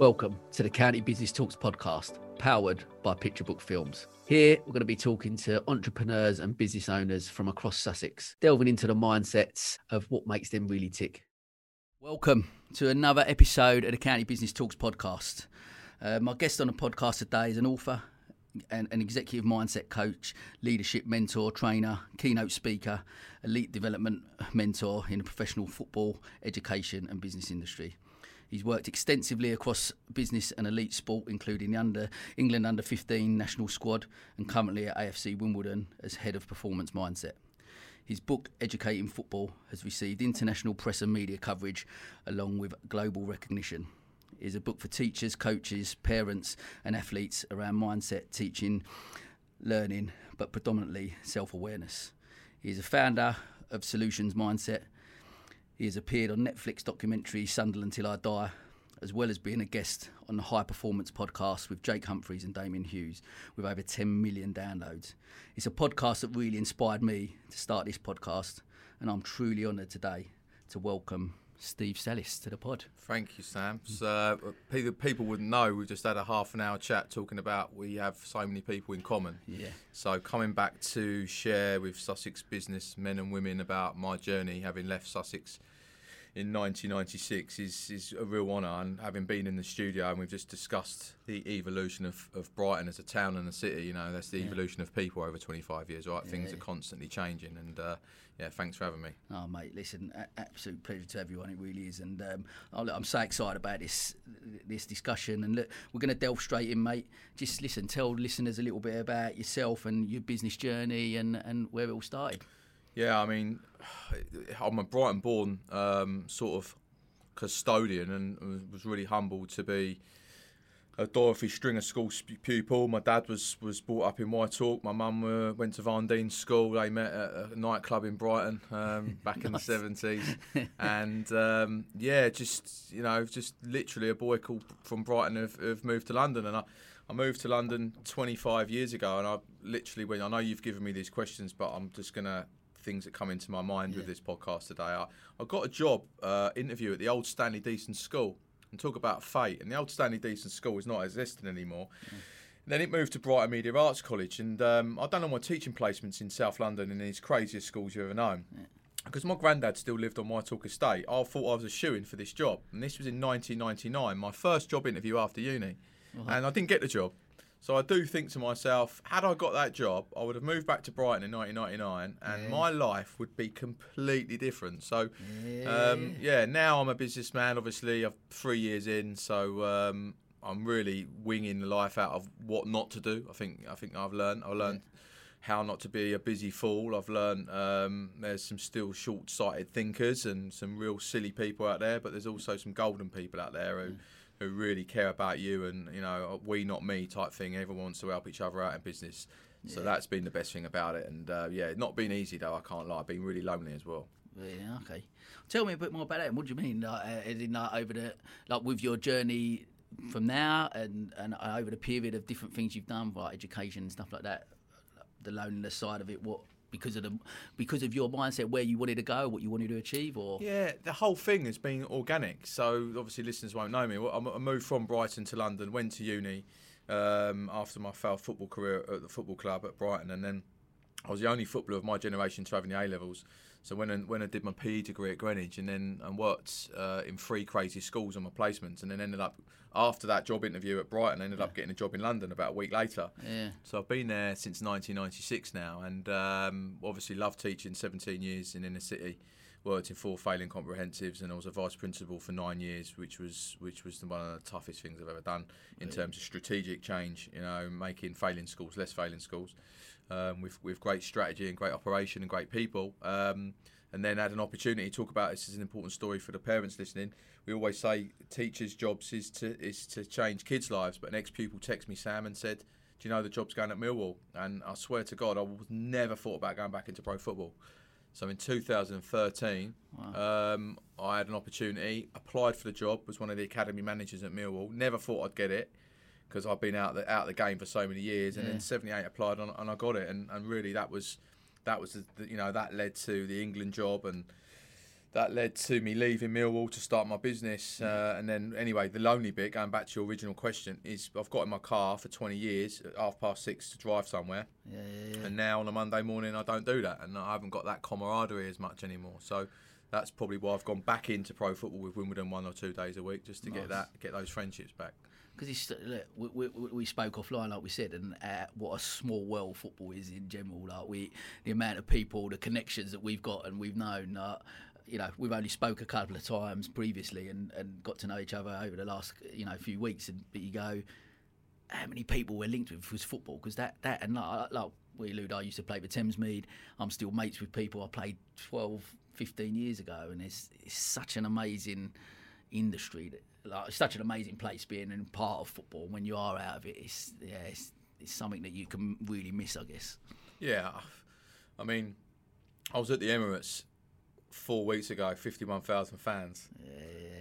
Welcome to the County Business Talks podcast, powered by Picture Book Films. Here, we're going to be talking to entrepreneurs and business owners from across Sussex, delving into the mindsets of what makes them really tick. Welcome to another episode of the County Business Talks podcast. Uh, my guest on the podcast today is an author, and an executive mindset coach, leadership mentor, trainer, keynote speaker, elite development mentor in the professional football, education, and business industry. He's worked extensively across business and elite sport, including the under England under 15 national squad, and currently at AFC Wimbledon as head of performance mindset. His book, Educating Football, has received international press and media coverage along with global recognition. It is a book for teachers, coaches, parents, and athletes around mindset, teaching, learning, but predominantly self awareness. He is a founder of Solutions Mindset he has appeared on Netflix documentary Sunderland Till I Die, as well as being a guest on the High Performance podcast with Jake Humphries and Damian Hughes, with over 10 million downloads. It's a podcast that really inspired me to start this podcast, and I'm truly honoured today to welcome Steve Sallis to the pod. Thank you, Sam. So, uh, people wouldn't know we've just had a half an hour chat talking about we have so many people in common. Yeah. So coming back to share with Sussex business men and women about my journey, having left Sussex in 1996 is is a real honour. And having been in the studio and we've just discussed the evolution of, of Brighton as a town and a city, you know, that's the yeah. evolution of people over 25 years, right? Yeah. Things are constantly changing. And uh, yeah, thanks for having me. Oh, mate, listen, a- absolute pleasure to everyone. It really is. And um, oh, look, I'm so excited about this this discussion. And look, we're going to delve straight in, mate. Just listen, tell listeners a little bit about yourself and your business journey and, and where it all started. Yeah, I mean, I'm a Brighton born um, sort of custodian and was really humbled to be a Dorothy Stringer school pupil. My dad was, was brought up in Whitehawk. My mum uh, went to Varndean School. They met at a nightclub in Brighton um, back in the 70s. and um, yeah, just, you know, just literally a boy called from Brighton have, have moved to London. And I, I moved to London 25 years ago. And I literally, when I know you've given me these questions, but I'm just going to things that come into my mind yeah. with this podcast today. I, I got a job uh, interview at the old Stanley Deason School and talk about fate. And the old Stanley Deason School is not existing anymore. Yeah. Then it moved to Brighton Media Arts College, and um, I've done all my teaching placements in South London in these craziest schools you've ever known. Yeah. Because my granddad still lived on my Whitehawk Estate, I thought I was a shoe in for this job. And this was in 1999, my first job interview after uni. Uh-huh. And I didn't get the job. So I do think to myself, had I got that job, I would have moved back to Brighton in 1999, and yeah. my life would be completely different. So, yeah. Um, yeah, now I'm a businessman. Obviously, I'm three years in, so um, I'm really winging the life out of what not to do. I think I think I've learned. I've learned. Yeah. How not to be a busy fool. I've learned um, there's some still short-sighted thinkers and some real silly people out there, but there's also some golden people out there who who really care about you and you know we not me type thing. Everyone wants to help each other out in business. Yeah. So that's been the best thing about it. And uh, yeah, not been easy though. I can't lie. Been really lonely as well. Yeah. Okay. Tell me a bit more about it. What do you mean? Like, uh, in, like over the like with your journey from now and and over the period of different things you've done, like education and stuff like that. The loneliness side of it. What because of the because of your mindset where you wanted to go, what you wanted to achieve, or yeah, the whole thing has been organic. So obviously, listeners won't know me. I moved from Brighton to London, went to uni um, after my failed football career at the football club at Brighton, and then I was the only footballer of my generation to have any A levels. So when I, when I did my PE degree at Greenwich and then and worked uh, in three crazy schools on my placements and then ended up after that job interview at Brighton, I ended yeah. up getting a job in London about a week later. Yeah. So I've been there since 1996 now, and um, obviously love teaching. 17 years in inner city, worked in four failing comprehensives, and I was a vice principal for nine years, which was which was one of the toughest things I've ever done in yeah. terms of strategic change. You know, making failing schools less failing schools um, with with great strategy and great operation and great people. Um, and then had an opportunity to talk about this is an important story for the parents listening. We always say teachers' jobs is to is to change kids' lives, but an ex pupil texted me Sam and said, "Do you know the job's going at Millwall?" And I swear to God, I was never thought about going back into pro football. So in 2013, wow. um, I had an opportunity, applied for the job, was one of the academy managers at Millwall. Never thought I'd get it because I've been out the out the game for so many years, and yeah. then 78 applied and, and I got it, and, and really that was that was the, you know that led to the England job and that led to me leaving Millwall to start my business. Uh, and then, anyway, the lonely bit, going back to your original question, is I've got in my car for 20 years at half past six to drive somewhere. Yeah, yeah, yeah. And now on a Monday morning, I don't do that. And I haven't got that camaraderie as much anymore. So that's probably why I've gone back into pro football with Wimbledon one or two days a week just to get that, get those friendships back. Because look, we, we, we spoke offline, like we said, and uh, what a small world football is in general. Like we, the amount of people, the connections that we've got and we've known. Uh, you know, we've only spoke a couple of times previously and, and got to know each other over the last you know few weeks. And but you go, how many people we're linked with was football? Because that that and like, like we allude, I used to play for Thamesmead. I'm still mates with people I played 12, 15 years ago, and it's, it's such an amazing industry. That, like, it's such an amazing place being in part of football. When you are out of it, it's yeah, it's, it's something that you can really miss, I guess. Yeah, I mean, I was at the Emirates four weeks ago, 51,000 fans.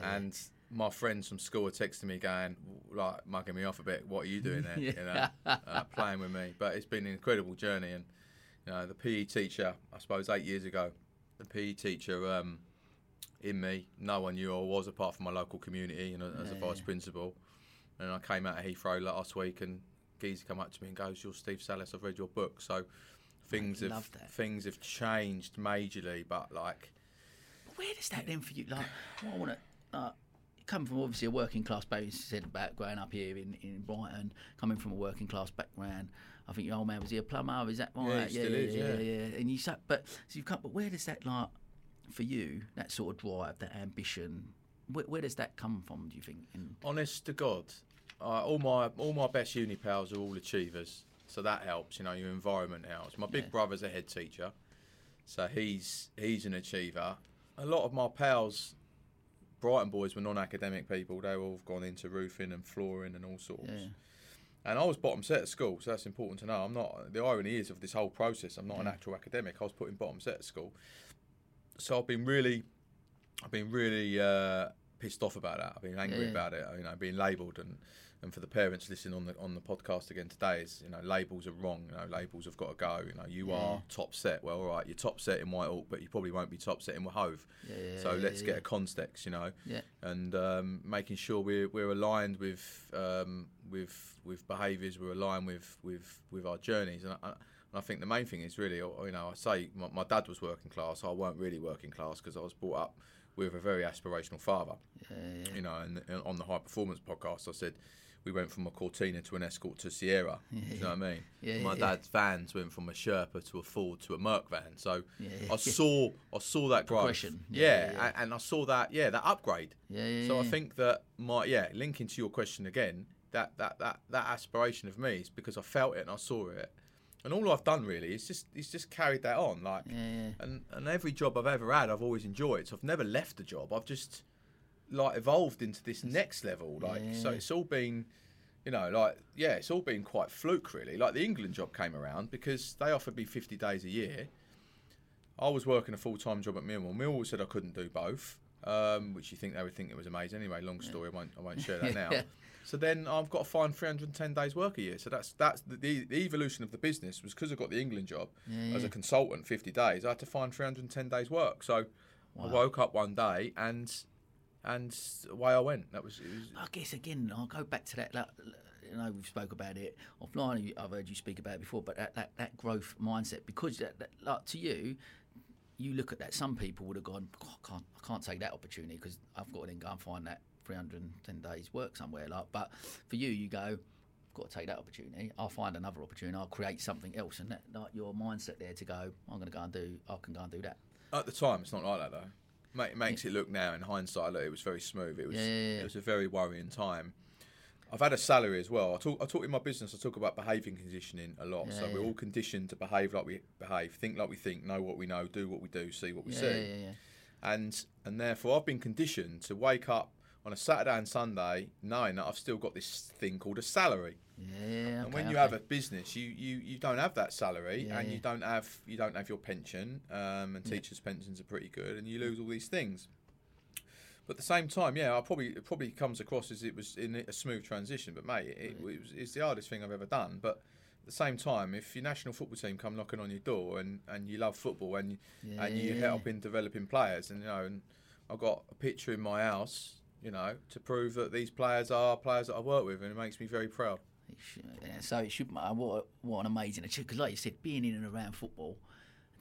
And my friends from school were texting me going, like, mugging me off a bit. What are you doing there? You know, uh, playing with me. But it's been an incredible journey. And, you know, the PE teacher, I suppose eight years ago, the PE teacher um, in me, no one knew who I was apart from my local community and as a vice yeah. principal. And I came out of Heathrow last week and Geezy come up to me and goes, "You're Steve Sallis. I've read your book." So things have things have changed majorly, but like Where does that then for you? Like, I want to. Uh, Come from obviously a working class background, said about growing up here in, in Brighton, coming from a working class background. I think your old man was he a plumber? Is that right? still is, yeah, yeah. yeah. And you sa but so you've come, but where does that like for you? That sort of drive, that ambition. Where, where does that come from? Do you think? And honest to God, uh, all my all my best uni pals are all achievers, so that helps. You know, your environment helps. My big Yeah. brother's a head teacher, so he's he's an achiever. A lot of my pals, Brighton boys, were non-academic people. They all gone into roofing and flooring and all sorts. yeah, And I was bottom set at school, so that's important to know. I'm not. The irony is of this whole process, I'm not an actual academic. I was put in bottom set at school, so I've been really, I've been really uh, pissed off about that. I've been angry Yeah. about it. You know, being labelled and and for the parents listening on the on the podcast again today is you know labels are wrong. You know, labels have got to go. You know, you Yeah. are top set. Well, all right, you're top set in Whitehawk, but you probably won't be top set in Hove. yeah, So let's get a context, you know yeah. and um, making sure we're we're aligned with um, with with behaviours, we're aligned with with with our journeys, and I, and I think the main thing is really, you know, I say my, my dad was working class, I weren't really working class because I was brought up with a very aspirational father, yeah, yeah. you know, and, and on the high performance podcast, I said. We went from a Cortina to an Escort to a Sierra. Do you know what I mean? Yeah, My yeah, yeah. dad's vans went from a Sherpa to a Ford to a Merc van. So Yeah, I saw I saw that growth. Progression. Yeah, Yeah, yeah, yeah. and I saw that yeah that upgrade. Yeah, yeah, So I think that my yeah, linking to your question again, that that that that aspiration of me is because I felt it and I saw it, and all I've done really is just is just carried that on. Like, Yeah, yeah. and and every job I've ever had, I've always enjoyed. So I've never left the job. I've just like evolved into this next level. Like, so it's all been. You know, like yeah, it's all been quite fluke, really. Like the England job came around because they offered me fifty days a year. I was working a full time job at Millwall. Millwall said I couldn't do both, um, which you think they would think it was amazing. Anyway, long story. I won't I won't share that now. Yeah. So then I've got to find 310 days work a year. So that's that's the, the, the evolution of the business was because I got the England job Yeah, as a consultant, 50 days. I had to find 310 days work. So I woke up one day and and away I went. That was, it was I guess again, I'll go back to that. Like, you know, we've spoke about it offline. I've heard you speak about it before, but that, that, that growth mindset, because that, that, like to you, you look at that. Some people would have gone, "Oh, I can't, I can't take that opportunity because I've got to then go and find that 310 days work somewhere. Like, but for you, you go, I've got to take that opportunity. I'll find another opportunity. I'll create something else, and that, like your mindset there to go, I'm going to go and do. I can go and do that. At the time, it's not like that though. It makes it look now in hindsight. Look, it was very smooth. It was Yeah, yeah, yeah. it was a very worrying time. I've had a salary as well. I talk I talk in my business. I talk about behaving conditioning a lot. so Yeah, we're all conditioned to behave like we behave, think like we think, know what we know, do what we do, see what we Yeah, see. yeah, yeah. And and therefore, I've been conditioned to wake up on a Saturday and Sunday knowing that I've still got this thing called a salary. Yeah, and when you okay. have a business, you, you, you don't have that salary, Yeah, and yeah. you don't have you don't have your pension, um, and teachers' pensions are pretty good, and you lose all these things. But at the same time, yeah, I probably it probably comes across as it was in a smooth transition. But mate, it, it was it's the hardest thing I've ever done. But at the same time, if your national football team come knocking on your door and, and you love football and and you help in developing players, and you know, and I've got a picture in my house, you know, to prove that these players are players that I work with, and it makes me very proud. It should, so it should. uh, What what an amazing achievement! Because like you said, being in and around football,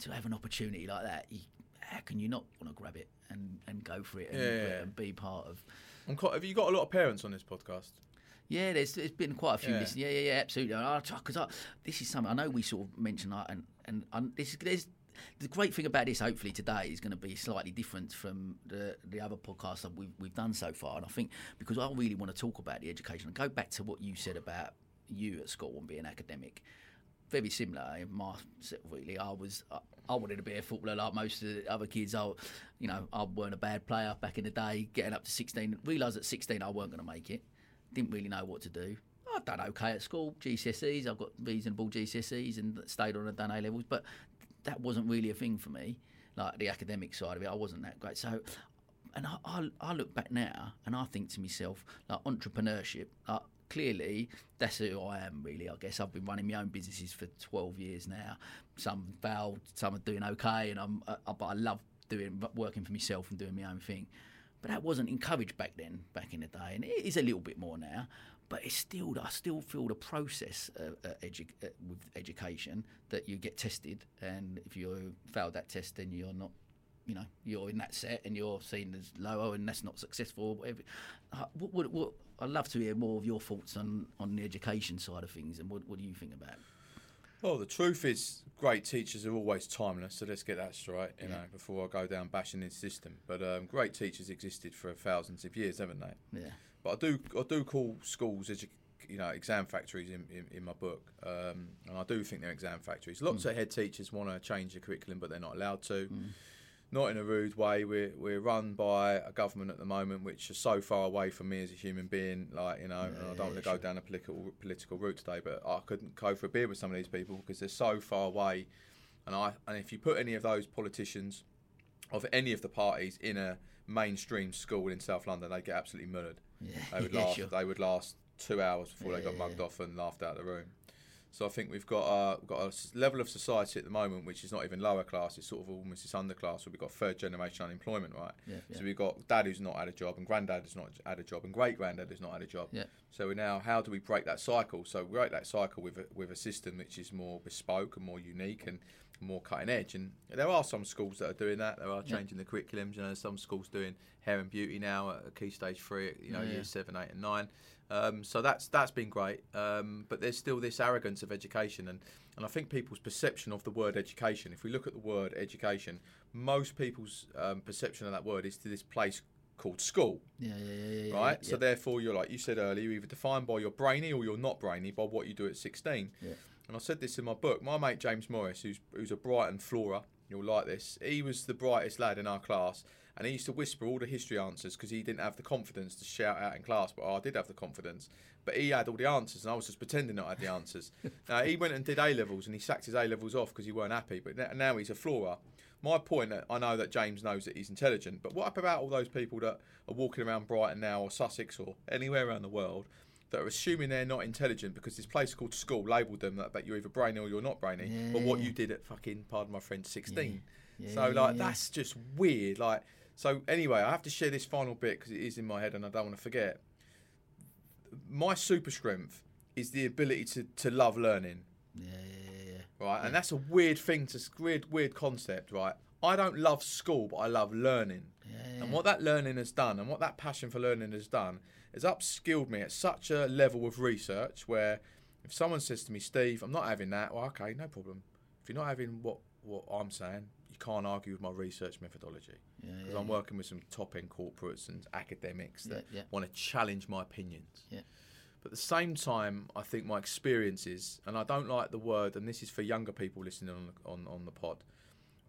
to have an opportunity like that, you, how can you not want to grab it and, and go for it and, Yeah. and be part of? I'm quite, have you got a lot of parents on this podcast? Yeah, there's, there's been quite a few. Yeah. Yeah, yeah, yeah, absolutely. Because I, this is something I know we sort of mentioned, like, and and, and this there's the great thing about this. Hopefully today is going to be slightly different from the the other podcasts that we've we've done so far. And I think because I really want to talk about the education and go back to what you said about you at school and being academic. Very similar in my really. I was I, I wanted to be a footballer like most of the other kids. I, you know, I weren't a bad player back in the day. Getting up to sixteen, realised at sixteen I weren't going to make it didn't really know what to do. I've done okay at school, GCSEs. I've got reasonable GCSEs and stayed on and done A levels, but that wasn't really a thing for me. Like the academic side of it, I wasn't that great. So, and I, I, I look back now and I think to myself, like entrepreneurship. Like, clearly, that's who I am. Really, I guess I've been running my own businesses for twelve years now. Some failed, some are doing okay, and I'm, uh, but I love doing working for myself and doing my own thing. But that wasn't encouraged back then, back in the day, and it is a little bit more now. But it's still, I still feel the process uh, uh, edu- uh, with education that you get tested, and if you fail that test, then you're not, you know, you're in that set and you're seen as lower, and that's not successful. Whatever. Uh, what, what, what, I'd love to hear more of your thoughts on, on the education side of things, and what, what do you think about? it? Well, the truth is, great teachers are always timeless. So let's get that straight, you know, before I go down bashing the system. But um, great teachers existed for thousands of years, haven't they? Yeah, But I do, I do call schools, edu- you know, exam factories in, in, in my book, um, and I do think they're exam factories. Lots of head teachers want to change the curriculum, but they're not allowed to. Not in a rude way. We're we're run by a government at the moment which is so far away from me as a human being. Like you know, and I don't want to go down a political political route today, but I couldn't go for a beer with some of these people because they're so far away. And I and if you put any of those politicians of any of the parties in a mainstream school in South London, they get absolutely murdered. Yeah, They would yeah, last. sure. They would last two hours before they got Yeah. mugged off and laughed out of the room. So I think we've got uh, we've got a level of society at the moment which is not even lower class. It's sort of almost this underclass. Where we've got third generation unemployment, right? Yeah, So yeah. we've got dad who's not had a job, and granddad who's not had a job, and great granddad who's not had a job. Yeah. So we now, how do we break that cycle? So we break that cycle with a, with a system which is more bespoke and more unique and more cutting edge. And there are some schools that are doing that. There are Yeah. changing the curriculums. You know, some schools doing hair and beauty now at key stage three. You know, Yeah. years seven, eight, and nine. Um, so that's that's been great. Um, but there's still this arrogance of education, and and I think people's perception of the word education. If we look at the word education, most people's um, perception of that word is to this place called school yeah, yeah, yeah, yeah, right? yeah, So therefore, you're like you said earlier, you're either defined by your brainy or you're not brainy by what you do at 16. Yeah. And I said this in my book. My mate James Morris, who's who's a Brighton flora, you'll like this. He was the brightest lad in our class, and he used to whisper all the history answers because he didn't have the confidence to shout out in class. But I did have the confidence. But he had all the answers, and I was just pretending that I had the answers. now he went and did A levels, and he sacked his A levels off because he weren't happy. But now he's a flora. My point, uh, I know that James knows that he's intelligent, but what about all those people that are walking around Brighton now, or Sussex, or anywhere around the world, that are assuming they're not intelligent because this place called school labelled them that, that you're either brainy or you're not brainy, but what you did at fucking, pardon my French, 16. Yeah, so, yeah, like, yeah. that's just weird. Like, so anyway, I have to share this final bit because it is in my head and I don't want to forget. My super strength is the ability to, to love learning yeah, yeah, yeah. right? And that's a weird thing to weird weird concept, right? I don't love school, but I love learning. Yeah, And what that learning has done, and what that passion for learning has done, is upskilled me at such a level of research where if someone says to me, Steve, I'm not having that, well, okay, no problem. If you're not having what, what I'm saying, you can't argue with my research methodology. Because yeah, I'm working with some top end corporates and academics that Yeah, yeah. want to challenge my opinions. Yeah. But at the same time, I think my experiences, and I don't like the word, and this is for younger people listening on the, on, on the pod,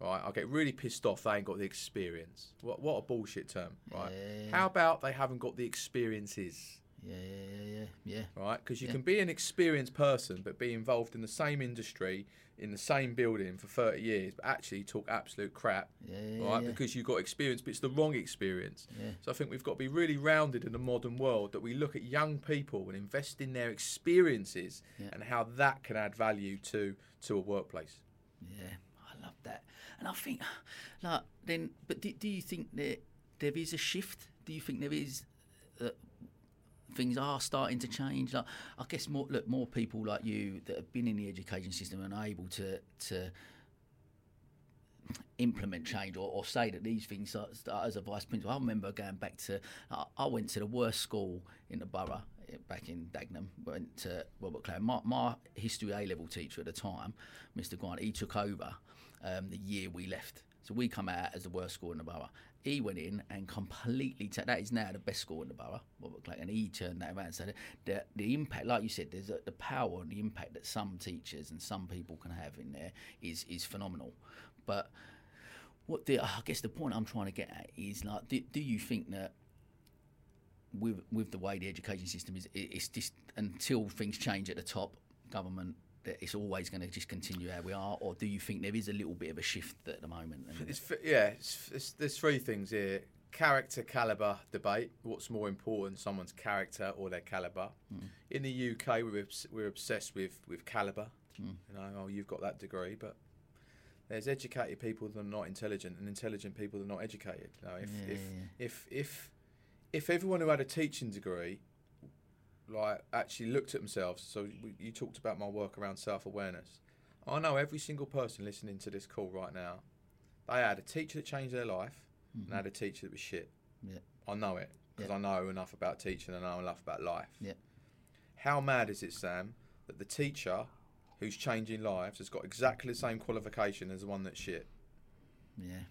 right? I get really pissed off they ain't got the experience. What what a bullshit term, right? Yeah. How about they haven't got the experiences? Yeah, yeah, yeah, yeah. right? Because you can be an experienced person, but be involved in the same industry, in the same building for 30 years, but actually talk absolute crap, right? Because you've got experience, but it's the wrong experience. So I think we've got to be really rounded in the modern world that we look at young people and invest in their experiences and how that can add value to to a workplace. Yeah, I love that. And I think, like, then, but do, do you think that there is a shift? Do you think there is that things are starting to change? Like, I guess more look more people like you that have been in the education system and are able to to implement change or, or say that these things start, as a vice principal. I remember going back to I, I went to the worst school in the borough eh, back in Dagenham. Went to Robert Clack. My, my history A level teacher at the time, Mr. Grant, he took over um, the year we left. So we come out as the worst school in the borough. He went in and completely ta- that is now the best school in the borough, Robert Clack, and he turned that around. So the, the, impact, like you said, there's a, the power and the impact that some teachers and some people can have in there is is phenomenal. But what the I guess the point I'm trying to get at is like, do, do you think that with with the way the education system is, it, it's just until things change at the top, government that it's always going to just continue how we are, or do you think there is a little bit of a shift at the moment? It's, yeah, it's, it's, there's three things here. Character caliber debate. What's more important, someone's character or their caliber? Hmm. In the UK, we're we're obsessed with with caliber. Hmm. You know, oh, you've got that degree, but there's educated people that are not intelligent, and intelligent people that are not educated. You know, if Yeah, if, yeah, if if if everyone who had a teaching degree like actually looked at themselves. So we, you talked about my work around self awareness. I know every single person listening to this call right now, they had a teacher that changed their life and mm-hmm. had a teacher that was shit. Yeah. I know it because Yeah. I know enough about teaching and I know enough about life. Yeah. How mad is it, Sam, that the teacher who's changing lives has got exactly the same qualification as the one that's shit, yeah,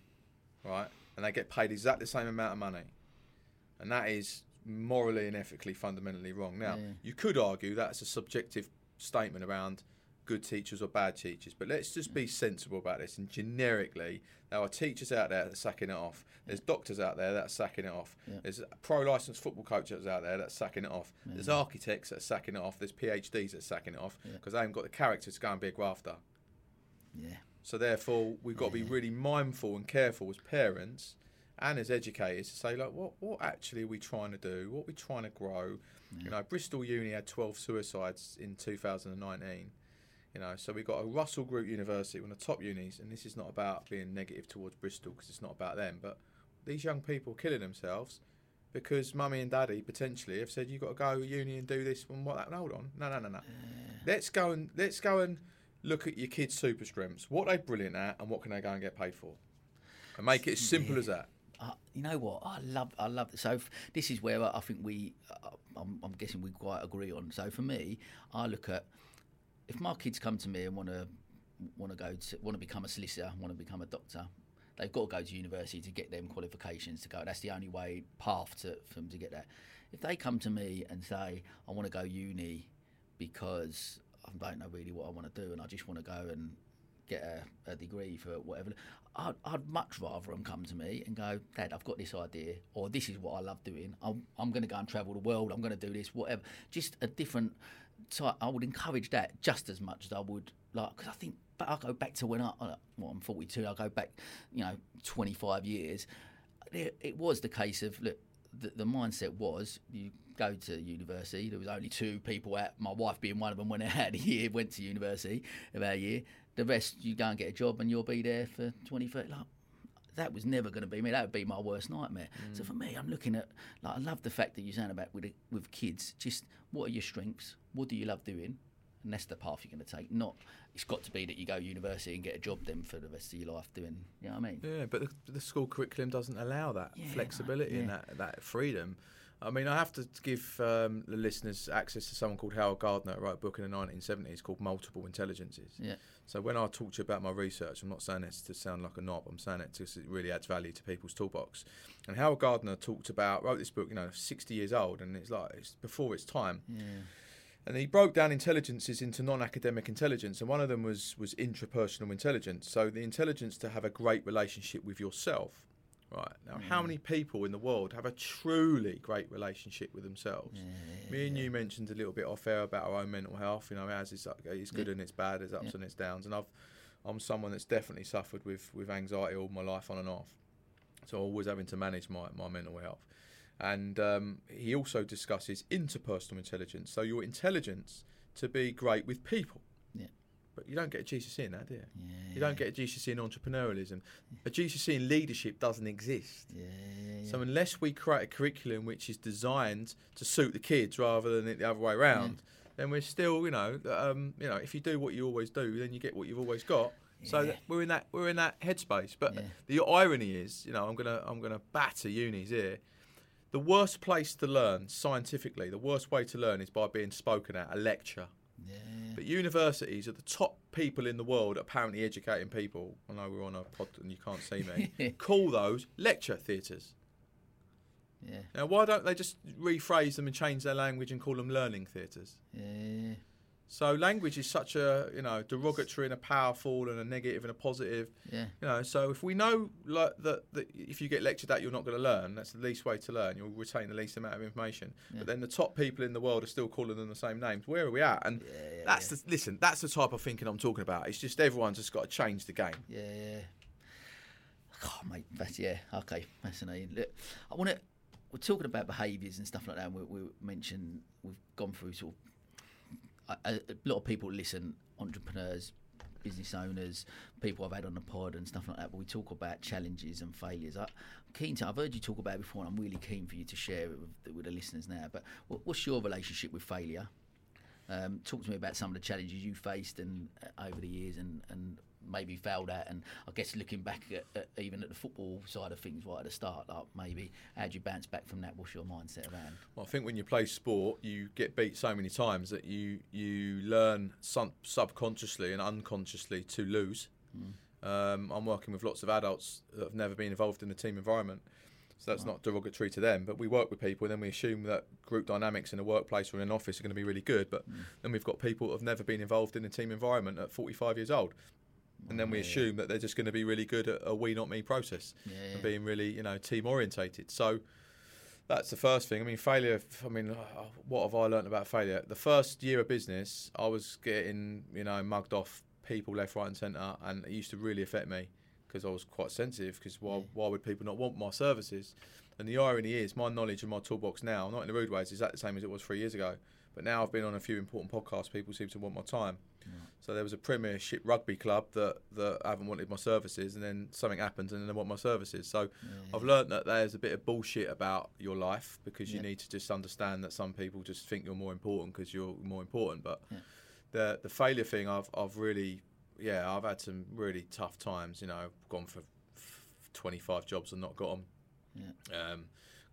right? And they get paid exactly the same amount of money. And that is morally and ethically fundamentally wrong. Now, Yeah. you could argue that's a subjective statement around good teachers or bad teachers, but let's just be sensible about this. And generically, there are teachers out there that are sacking it off. There's doctors out there that are sacking it off. Yeah. There's pro licensed football coaches out there that are sacking it off. There's architects that are sacking it off. There's PhDs that are sacking it off Yeah. because they haven't got the character to go and be a grafter. yeah, So therefore, we've got to be really mindful and careful as parents and as educators to say, like, what what actually are we trying to do? What are we trying to grow? You know, Bristol Uni had 12 suicides in 2019. You know, so we've got a Russell Group University, one of the top unis, and this is not about being negative towards Bristol because it's not about them, but these young people are killing themselves because mummy and daddy potentially have said you've got to go to uni and do this and what that. Hold on, no, no, no, no. Let's go and let's go and look at your kids' super strengths. What are they brilliant at, and what can they go and get paid for? And make it as simple as that. Uh, you know what? I love, I love. So f- this is where I think we, uh, I'm, I'm guessing we quite agree on. So for me, I look at if my kids come to me and want to want to go to want to become a solicitor, want to become a doctor, they've got to go to university to get them qualifications to go. That's the only way path to for them to get that. If they come to me and say, I want to go uni because I don't know really what I want to do, and I just want to go and get a, a degree for whatever. I'd, I'd much rather them come to me and go, Dad, I've got this idea, or this is what I love doing. I'm, I'm going to go and travel the world. I'm going to do this, whatever. Just a different type. I would encourage that just as much as I would like, because I think, but I go back to when I, well, I'm 42. I go back, you know, 25 years. It, it was the case of look. The, the mindset was you go to university. There was only two people out. My wife being one of them when I had a year went to university about a year. The rest you go and get a job and you'll be there for 20, 30. Like, that was never going to be me. That would be my worst nightmare. So mm. for me, I'm looking at like I love the fact that you're saying about with with kids. Just what are your strengths? What do you love doing? And that's the path you're going to take. Not it's got to be that you go to university and get a job then for the rest of your life doing. You know what I mean? Yeah, but the, the school curriculum doesn't allow that Yeah, no, flexibility and that, that freedom. I mean, I have to give um, the listeners access to someone called Howard Gardner, who wrote a book in the 1970s called Multiple Intelligences. Yeah. So when I talk to you about my research, I'm not saying this to sound like a knob. I'm saying it because it really adds value to people's toolbox. And Howard Gardner talked about wrote this book, you know, 60 years old, and it's like it's before its time. Yeah. And he broke down intelligences into non-academic intelligence, and one of them was was intrapersonal intelligence. So the intelligence to have a great relationship with yourself, Right now, how many people in the world have a truly great relationship with themselves? Me and you mentioned a little bit off air about our own mental health. You know, as it's, it's good and it's bad, there's ups Yeah. and it's downs. And I've, I'm someone that's definitely suffered with, with anxiety all my life on and off. So always having to manage my, my mental health. And um, he also discusses interpersonal intelligence. So your intelligence to be great with people. Yeah. But you don't get a GCSE in that, do you? Yeah, You don't get a GCSE in entrepreneurialism. A GCSE in leadership doesn't exist. Yeah, yeah, So unless we create a curriculum which is designed to suit the kids rather than it the other way around, then we're still, you know, um, you know, if you do what you always do, then you get what you've always got. So Yeah. we're in that we're in that headspace. But Yeah. the irony is, you know, I'm gonna I'm gonna batter unis here. The worst place to learn scientifically, the worst way to learn is by being spoken at a lecture. Yeah. But universities are the top people in the world apparently educating people. I know we're on a pod and you can't see me. Call those lecture theatres. yeah, Now, why don't they just rephrase them and change their language and call them learning theatres? yeah. So language is such a you know derogatory and a powerful and a negative and a positive. Yeah. You know, so if we know like that, that if you get lectured at, you're not going to learn. That's the least way to learn. You'll retain the least amount of information. Yeah. But then the top people in the world are still calling them the same names. Where are we at? And Yeah, yeah, that's the listen. That's the type of thinking I'm talking about. It's just everyone's just got to change the game. Yeah, yeah. Oh, mate, that's yeah. Okay, fascinating. Look, I want to. We're talking about behaviours and stuff like that. And we, we mentioned we've gone through sort of a, a lot of people listen, entrepreneurs, business owners, people I've had on the pod and stuff like that. But we talk about challenges and failures. I, I'm keen to. I've heard you talk about it before, and I'm really keen for you to share it with, the- with the listeners now. But what, what's your relationship with failure? Um, talk to me about some of the challenges you faced and uh, over the years, and, and maybe failed at. And I guess looking back at, at even at the football side of things, right at the start, like maybe how'd you bounce back from that? What's your mindset around? Well, I think when you play sport, you get beat so many times that you you learn sub- subconsciously and unconsciously to lose. Um, I'm working with lots of adults that have never been involved in the team environment, so that's not derogatory to them. But we work with people, and then we assume that group dynamics in a workplace or in an office are going to be really good. But then we've got people that have never been involved in a team environment at 45 years old. And then we assume that they're just going to be really good at a we not me process Yeah, and being really you know team orientated. So that's the first thing. I mean, failure. I mean, uh, what have I learned about failure? The first year of business, I was getting you know mugged off people left, right, and centre, and it used to really affect me because I was quite sensitive. Because why, why would people not want my services? And the irony is, my knowledge and my toolbox now, not in the rude way, is exactly the same as it was three years ago. But now I've been on a few important podcasts. People seem to want my time. So there was a Premiership rugby club that that haven't wanted my services, and then something happens, and then they want my services. So I've learned that there's a bit of bullshit about your life because you Yeah. need to just understand that some people just think you're more important because you're more important. But Yeah. the the failure thing, I've I've really yeah I've had some really tough times. You know, I've gone for f- 25 jobs and not got them. Yeah. Um,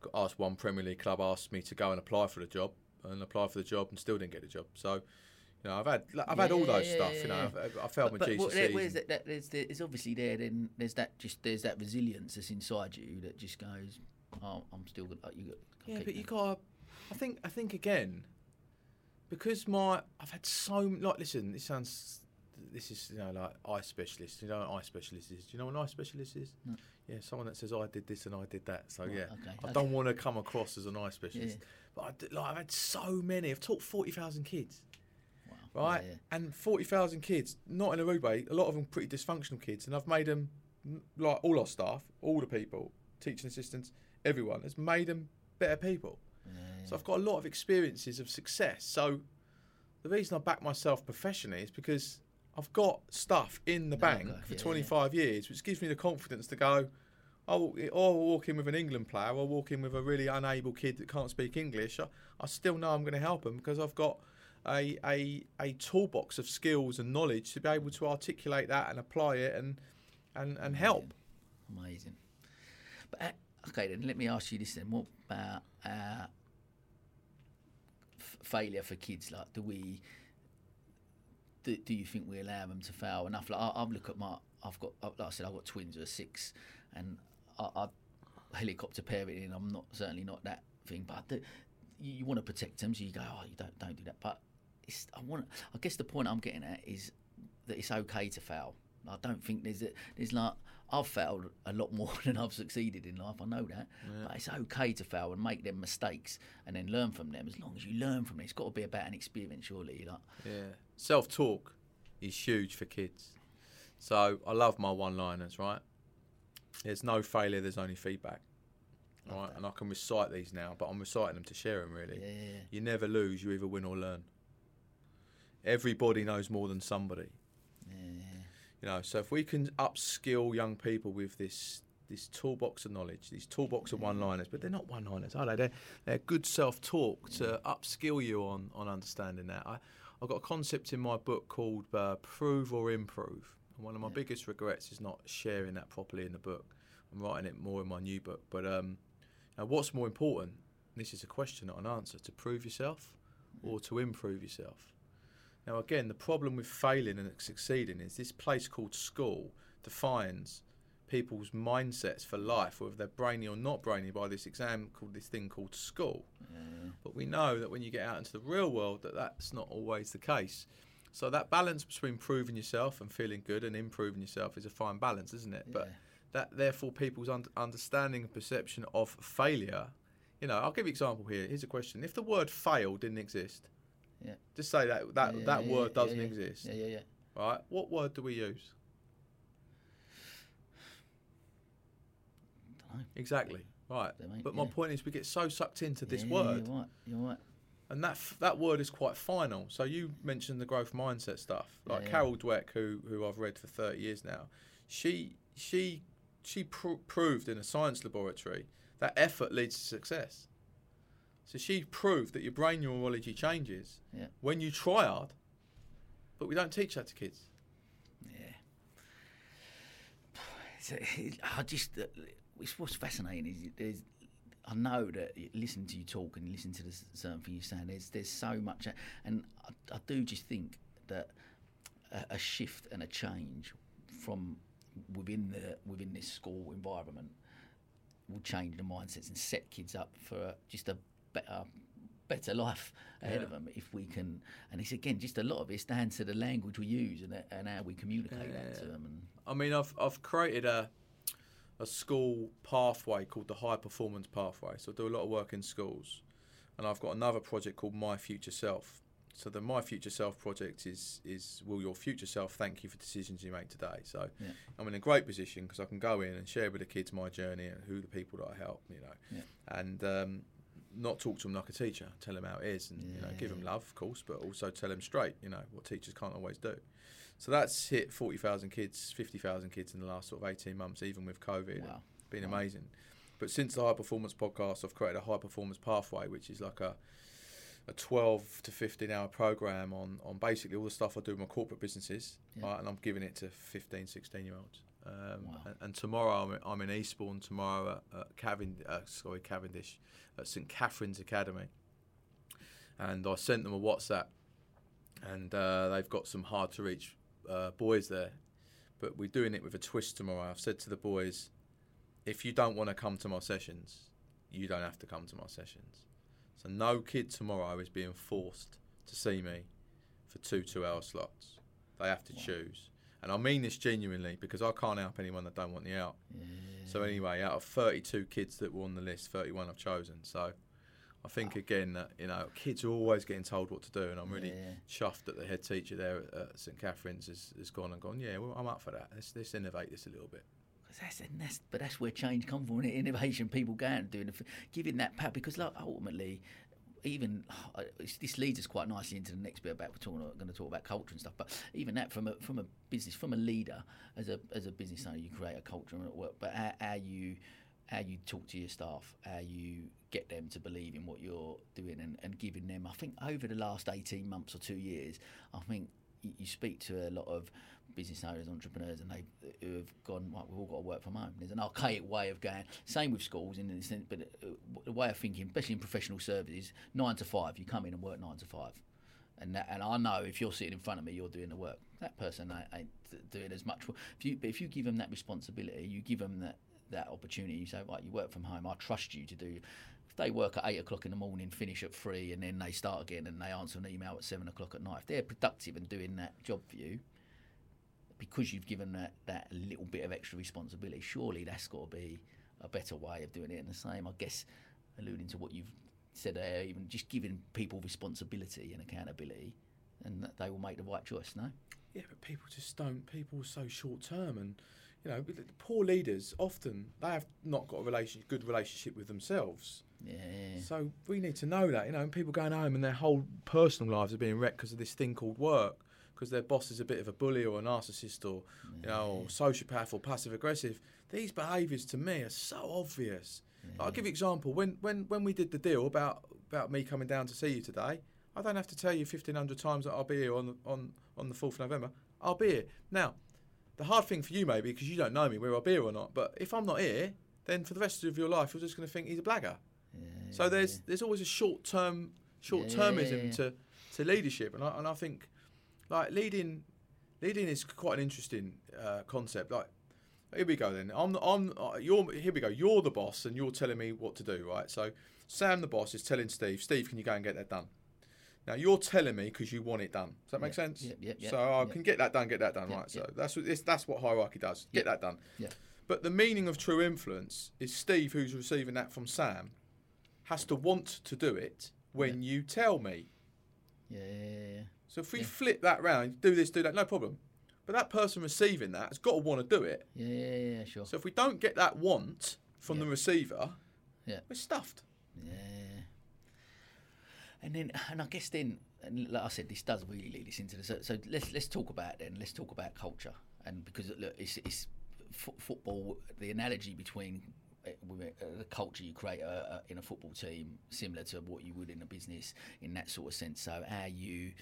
got asked one Premier League club asked me to go and apply for the job and apply for the job and still didn't get the job. So. You know, I've had I've had all those yeah, stuff. yeah, you know, yeah. I've, I've failed my but, there- GCSEs. where's that, that, there's, there's obviously there. Then there's that just there's that resilience that's inside you that just goes. Oh, I'm still good. You got. Yeah, but you going." got. I think. I think again, because my I've had so like. Listen, this sounds. This is you know like eye specialist. You know what eye specialist is? Do you know what an eye specialist is? No. Yeah, someone that says I did this and I did that. So Right, yeah, okay, I okay. don't want to come across as an eye specialist. Yeah. But I like I've had so many. I've taught forty thousand kids. Right, Yeah, yeah. and forty thousand kids, not in a rude way. A lot of them pretty dysfunctional kids, and I've made them like all our staff, all the people, teaching assistants, everyone has made them better people. So I've got a lot of experiences of success. So the reason I back myself professionally is because I've got stuff in the No, bank okay, for yeah, 25 years, which gives me the confidence to go. I'll, I'll walk in with an England player. I'll walk in with a really unable kid that can't speak English. I, I still know I'm going to help them because I've got a, a a toolbox of skills and knowledge to be able to articulate that and apply it and and, and help. Amazing. But uh, okay, then let me ask you this then: What about uh, f- failure for kids? Like, do we? Do, do you think we allow them to fail enough? Like, I, I look at my, I've got, like I said, I've got twins who are six, and I, I helicopter parenting. I'm not certainly not that thing, but you, you want to protect them, so you go, oh, you don't don't do that. But it's, I want. I guess the point I'm getting at is that it's okay to fail. I don't think there's a, there's like I've failed a lot more than I've succeeded in life. I know that, but it's okay to fail and make them mistakes and then learn from them. As long as you learn from it, it's got to be about an experience, surely. Like, Yeah. Self talk is huge for kids. So I love my one liners, right? There's no failure, there's only feedback. Right? And I can recite these now, but I'm reciting them to share them really. yeah, yeah, You never lose, you either win or learn. Everybody knows more than somebody. yeah, You know, so if we can upskill young people with this this toolbox of knowledge, these toolbox of one-liners, but they're not one-liners, are they? They're, they're good self-talk to upskill you on on understanding that. I, I've got a concept in my book called uh, "Prove or Improve," and one of my biggest regrets is not sharing that properly in the book. I'm writing it more in my new book, but um, now what's more important? This is a question, not an answer. To prove yourself or to improve yourself. Now, again, the problem with failing and succeeding is this place called school defines people's mindsets for life, whether they're brainy or not brainy, by this exam called this thing called school. But we know that when you get out into the real world, that that's not always the case. So that balance between proving yourself and feeling good and improving yourself is a fine balance, isn't it? But that therefore people's un- understanding and perception of failure. You know, I'll give you an example here. Here's a question: If the word "fail" didn't exist, Yeah. just say that that Yeah, that yeah, word doesn't exist, Yeah, yeah, yeah. right? What word do we use? Exactly. Right. But my point is, we get so sucked into this word, You're right. You're right. and that f- that word is quite final. So you mentioned the growth mindset stuff, like. Carol Dweck, who who I've read for thirty years now. She she she pr- proved in a science laboratory that effort leads to success. So she proved that your brain neurology changes Yeah. when you try hard. But we don't teach that to kids. Yeah. So, I just, uh, it's what's fascinating is there's, I know that listening to you talk and listen to the certain thing you're saying. There's there's so much, and I, I do just think that a, a shift and a change from within the within this school environment will change the mindsets and set kids up for just a better better life ahead of them if we can and it's again just a lot of it's down to the language we use and, and how we communicate that to them and I mean, I've I've created a a school pathway called the High Performance Pathway. So I do a lot of work in schools, and I've got another project called My Future Self. So the My Future Self project is is will your future self thank you for decisions you make today. So Yeah. I'm in a great position because I can go in and share with the kids my journey and who the people that I help, you know, Yeah. and um, not talk to them like a teacher, tell them how it is, and you know, give them love, of course, but also tell them straight, you know, what teachers can't always do. So that's hit 40,000 kids, 50,000 kids in the last sort of 18 months, even with COVID. Wow. Been Wow. amazing. But since the High Performance podcast, I've created a High Performance Pathway, which is like a a 12 to 15 hour program on, on basically all the stuff I do in my corporate businesses, Yeah. right, and I'm giving it to 15, 16 year olds. Um, Wow. and, and tomorrow I'm, I'm in Eastbourne tomorrow at, at Cavend- uh, sorry, Cavendish at St Catherine's Academy, and I sent them a WhatsApp, and uh, they've got some hard to reach uh, boys there, but we're doing it with a twist tomorrow. I've said to the boys, if you don't want to come to my sessions, you don't have to come to my sessions. So no kid tomorrow is being forced to see me for two two-hour slots. They have to Wow. choose, and I mean this genuinely because I can't help anyone that don't want the out. yeah. So anyway, out of 32 kids that were on the list, 31 I've chosen. So I think ah. again that you know kids are always getting told what to do, and I'm really Yeah. chuffed that the head teacher there at St Catherine's has, has gone and gone. Yeah, well, I'm up for that. Let's, let's innovate this a little bit. That's, and that's, but that's where change comes from, innovation. People going and doing, giving that power because like, ultimately, even uh, this leads us quite nicely into the next bit about we're talking, going to talk about culture and stuff. But even that from a from a business, from a leader as a as a business owner, you create a culture at work. But how, how you how you talk to your staff, how you get them to believe in what you're doing, and, and giving them. I think over the last eighteen months or two years, I think you speak to a lot of business owners, entrepreneurs, and they who have gone. Right, we've all got to work from home. There's an archaic way of going. Same with schools, in the sense, but uh, the way of thinking, especially in professional services, nine to five. You come in and work nine to five. And, that, and I know if you're sitting in front of me, you're doing the work. That person ain't, doing as much. If you, but if you give them that responsibility, you give them that, that opportunity. You say, right, you work from home. I trust you to do. If they work at eight o'clock in the morning, finish at three, and then they start again, and they answer an email at seven o'clock at night. If they're productive and doing that job for you, because you've given that that little bit of extra responsibility, surely that's got to be a better way of doing it. And the same, I guess, alluding to what you've said there, even just giving people responsibility and accountability, and that they will make the right choice. No. Yeah, but people just don't. People are so short term, and you know, poor leaders often they have not got a relation, good relationship with themselves. Yeah. So we need to know that, you know, and people going home and their whole personal lives are being wrecked because of this thing called work, because their boss is a bit of a bully or a narcissist or, you know, or sociopath or passive aggressive. These behaviours to me are so obvious. I'll give you an example. When when when we did the deal about about me coming down to see you today, I don't have to tell you fifteen hundred times that I'll be here on the, on on the fourth of November. I'll be here now. The hard thing for you maybe because you don't know me whether I'll be here or not. But if I'm not here, then for the rest of your life you're just going to think he's a blagger. So there's there's always a short term short termism Yeah, yeah, yeah. to to leadership, and I and I think like leading leading is quite an interesting uh, concept. Like here we go then. I'm I'm uh, you're here we go. You're the boss, and you're telling me what to do, right? So Sam, the boss, is telling Steve, Steve, can you go and get that done? Now you're telling me because you want it done. Does that make Yeah, sense? yeah, yeah, yeah, so I yeah. can get that done, get that done, Yeah, right? So yeah. that's what this, that's what hierarchy does. Get Yeah. that done. Yeah. But the meaning of true influence is Steve, who's receiving that from Sam, has to want to do it when you tell me. Yeah. yeah, So if we Yeah. flip that round, do this, do that, no problem. But that person receiving that has got to want to do it. Yeah, yeah, yeah, yeah, sure. So if we don't get that want from the receiver, Yeah. we're stuffed. Yeah. And then, and I guess then, and like I said, this does really lead us into this. So, so let's let's talk about it then. Let's talk about culture, and because look, it's, it's fo- football. The analogy between with, uh, the culture you create uh, uh, in a football team, similar to what you would in a business, in that sort of sense. So, how you,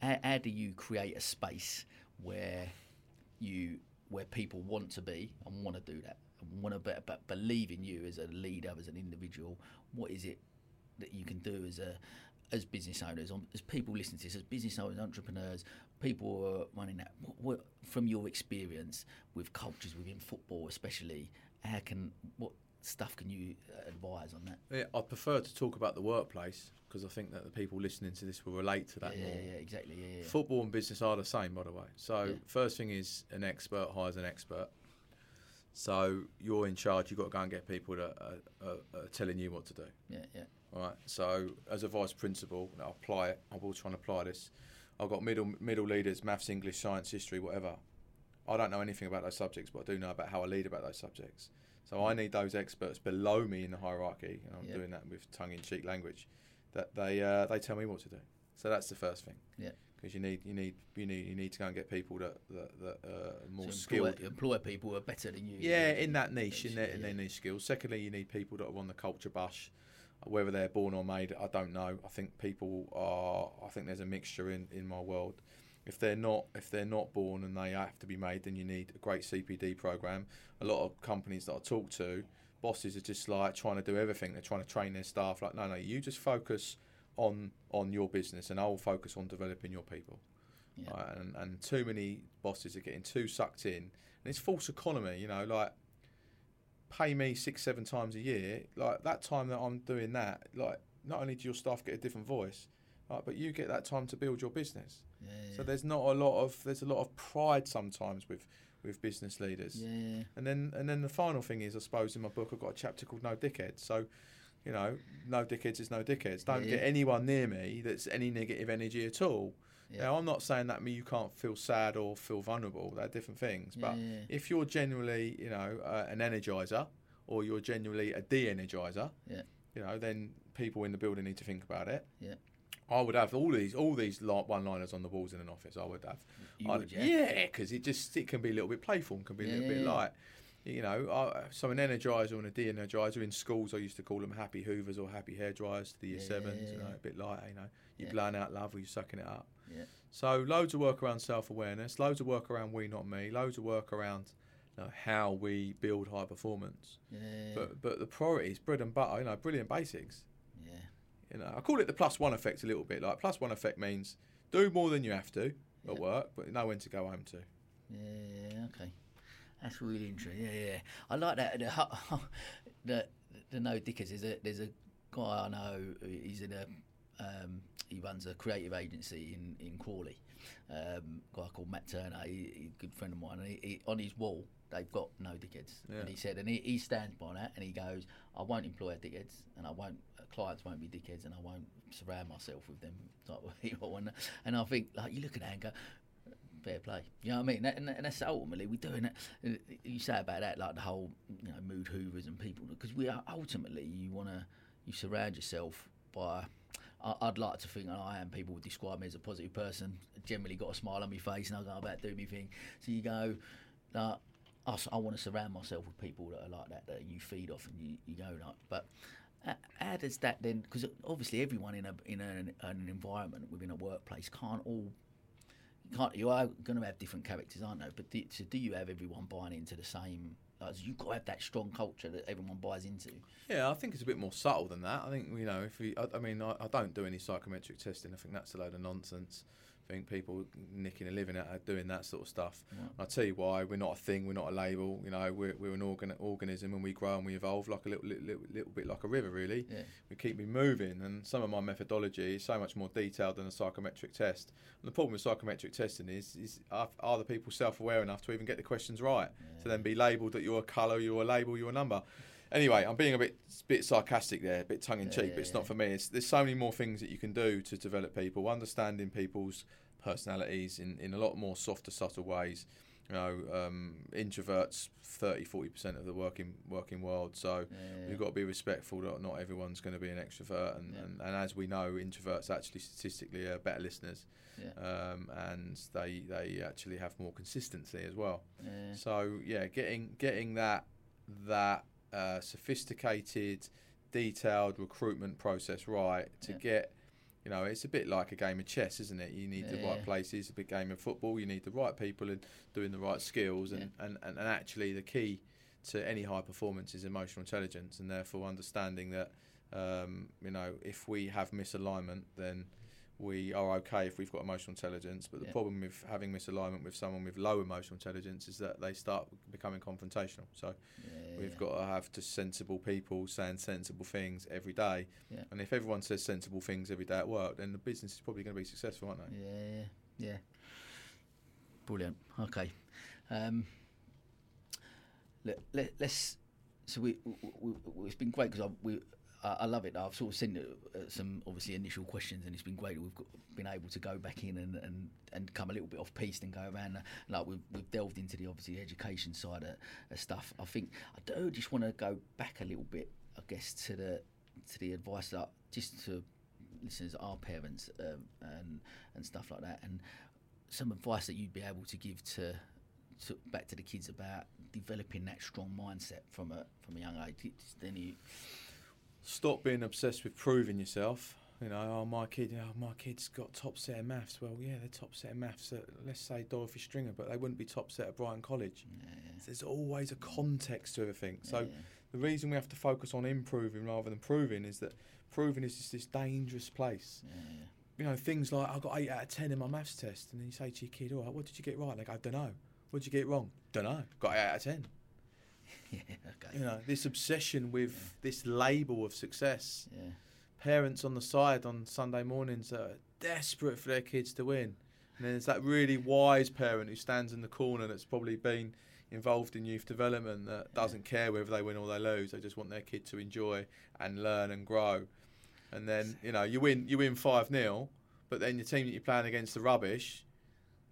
how, how do you create a space where you where people want to be and want to do that? And want to be, but believe in you as a leader as an individual? What is it that you can do as a as business owners? As people listening to this as business owners entrepreneurs people who are running that what, what, from your experience with cultures within football especially how can what stuff can you advise on that Yeah, I prefer to talk about the workplace because I think that the people listening to this will relate to that yeah, more. yeah exactly yeah, yeah. Football and business are the same, by the way. So Yeah. first thing is an expert hires an expert. So you're in charge. You've got to go and get people that are, are, are telling you what to do. yeah yeah All right. So as a vice principal, I'll apply it. I will try and apply this. I've got middle middle leaders, maths, English, science, history, whatever. I don't know anything about those subjects, but I do know about how I lead about those subjects. So I need those experts below me in the hierarchy, and I'm Yeah. doing that with tongue-in-cheek language. That they uh, they tell me what to do. So that's the first thing. Yeah. Because you need you need you need you need to go and get people that that, that are more so skilled. employ people who are better than you Yeah, in that niche, in their, yeah, in their niche skills. Secondly, you need people that are on the culture bus, whether they're born or made. I don't know. I think people are. I think there's a mixture in, in my world. If they're not, if they're not born and they have to be made, then you need a great CPD program. A lot of companies that I talk to, bosses are just like trying to do everything. They're trying to train their staff. Like, no, no, you just focus on on your business, and I'll focus on developing your people. Yeah. Right? And and too many bosses are getting too sucked in, and it's false economy. You know, like pay me six seven times a year. Like that time that I'm doing that, like not only do your staff get a different voice, like, but you get that time to build your business. Yeah, So there's not a lot of there's a lot of pride sometimes with with business leaders. yeah, yeah. And then and then the final thing is, I suppose in my book I've got a chapter called No Dickheads. So, you know, no dickheads is no dickheads. Don't Yeah, get anyone near me that's any negative energy at all. Yeah. Now I'm not saying that me you can't feel sad or feel vulnerable. They're different things. But Yeah, yeah. if you're genuinely, you know, uh, an energizer or you're genuinely a de-energizer, Yeah. you know, then people in the building need to think about it. Yeah. I would have all these all these li- one-liners on the walls in an office. I would have. Would, yeah? Yeah, because it just it can be a little bit playful, and can be a little yeah, bit yeah. light. You know, I, so an energizer and a de-energizer in schools, I used to call them happy hoovers or happy hair dryers to the year Yeah, sevens. yeah, You know, a bit light. You know, you're Yeah. blowing out love or you're sucking it up. Yeah. So loads of work around self-awareness, loads of work around we not me, loads of work around you know, how we build high performance. Yeah, But but the priority is bread and butter. You know, brilliant basics. You know, I call it the plus one effect a little bit. Like plus one effect means do more than you have to at work, but know when to go home to. yeah. Okay, that's really interesting. Yeah, yeah. I like that. The the, the no dickers. There's a there's a guy I know. He's in a um, he runs a creative agency in in Crawley. Um, a guy called Matt Turner, he, he, a good friend of mine. And he, he, on his wall, they've got no dickheads. Yeah. And he said, and he, he stands by that, and he goes, I won't employ a dickheads, and I won't clients won't be dickheads, and I won't surround myself with them type of people. And, I think like you look at go, fair play. You know what I mean? And, and that's ultimately we're doing it. You say about that, like the whole you know mood hoovers and people, because we are ultimately you want to you surround yourself by. I'd like to think, I am. People would describe me as a positive person. Generally, got a smile on my face, and I go about doing my thing. So you go, uh, I, I want to surround myself with people that are like that, that you feed off, and you, you go like. But how does that then? Because obviously, everyone in a in an, an environment within a workplace can't all can't. You are going to have different characters, aren't they? But do, so do you have everyone buying into the same? Like, you've got to have that strong culture that everyone buys into. Yeah, I think it's a bit more subtle than that. I think you know, if we, I, I mean, I, I, don't do any psychometric testing. I think that's a load of nonsense think people nicking a living out of doing that sort of stuff. Yeah. I'll tell you why. We're not a thing. We're not a label. You know, we're, we're an organ, organism and we grow and we evolve like a little, little, little, little bit like a river, really. Yeah. We keep me moving. And some of my methodology is so much more detailed than a psychometric test. And the problem with psychometric testing is, is are, are the people self aware enough to even get the questions right? Yeah. To then be labelled that you're a colour, you're a label, you're a number anyway, I'm being a bit bit sarcastic there, a bit tongue in cheek, yeah, but it's not for me. It's, there's so many more things that you can do to develop people, understanding people's personalities in, in a lot more softer, subtle ways. You know, um, introverts 30, 40% of the working working world. So yeah, you've got to be respectful that not everyone's going to be an extrovert. And, yeah. and, and, as we know, introverts actually statistically are better listeners. Yeah. Um, and they they actually have more consistency as well. So yeah, getting getting that that uh, sophisticated, detailed recruitment process right to get you know, it's a bit like a game of chess, isn't it? You need yeah, the right yeah. places. A big game of football. You need the right people and doing the right skills. And, yeah. and, and, and actually, the key to any high performance is emotional intelligence, and therefore understanding that, um, you know, if we have misalignment, then we are okay if we've got emotional intelligence. But the yeah. problem with having misalignment with someone with low emotional intelligence is that they start becoming confrontational. So yeah, we've got to have just sensible people saying sensible things every day. And if everyone says sensible things every day at work, then the business is probably going to be successful, aren't they? Yeah, yeah. Brilliant. Okay. Um, let, us So we, we, we, it's been great because we I, love it. I've sort of seen uh, some obviously initial questions, and it's been great. We've got, been able to go back in and, and, and come a little bit off piece and go around. Uh, like we've, we've delved into the obviously education side of, of stuff. I think I do just want to go back a little bit, I guess, to the to the advice that just to listeners, our parents, um, and and stuff like that, and some advice that you'd be able to give to, to back to the kids about developing that strong mindset from a from a young age. Any stop being obsessed with proving yourself. You know, oh my kid, oh my kid's got top set of maths. Well, yeah, they're top set of maths at let's say Dorothy Stringer, but they wouldn't be top set at Brighton College. Yeah, yeah. there's always a context to everything. So yeah, the reason we have to focus on improving rather than proving is that proving is just this dangerous place. You know, things like I got eight out of ten in my maths test, and then you say to your kid, "All right, what did you get right?" They go, "I don't know." What did you get wrong? Don't know. Got eight out of ten. yeah, okay. You know, this obsession with yeah. this label of success. Yeah. Parents on the side on Sunday mornings are desperate for their kids to win. And then there's that really wise parent who stands in the corner that's probably been involved in youth development that doesn't care whether they win or they lose. They just want their kid to enjoy and learn and grow. And then, you know, you win you win 5 0, but then your team that you're playing against the rubbish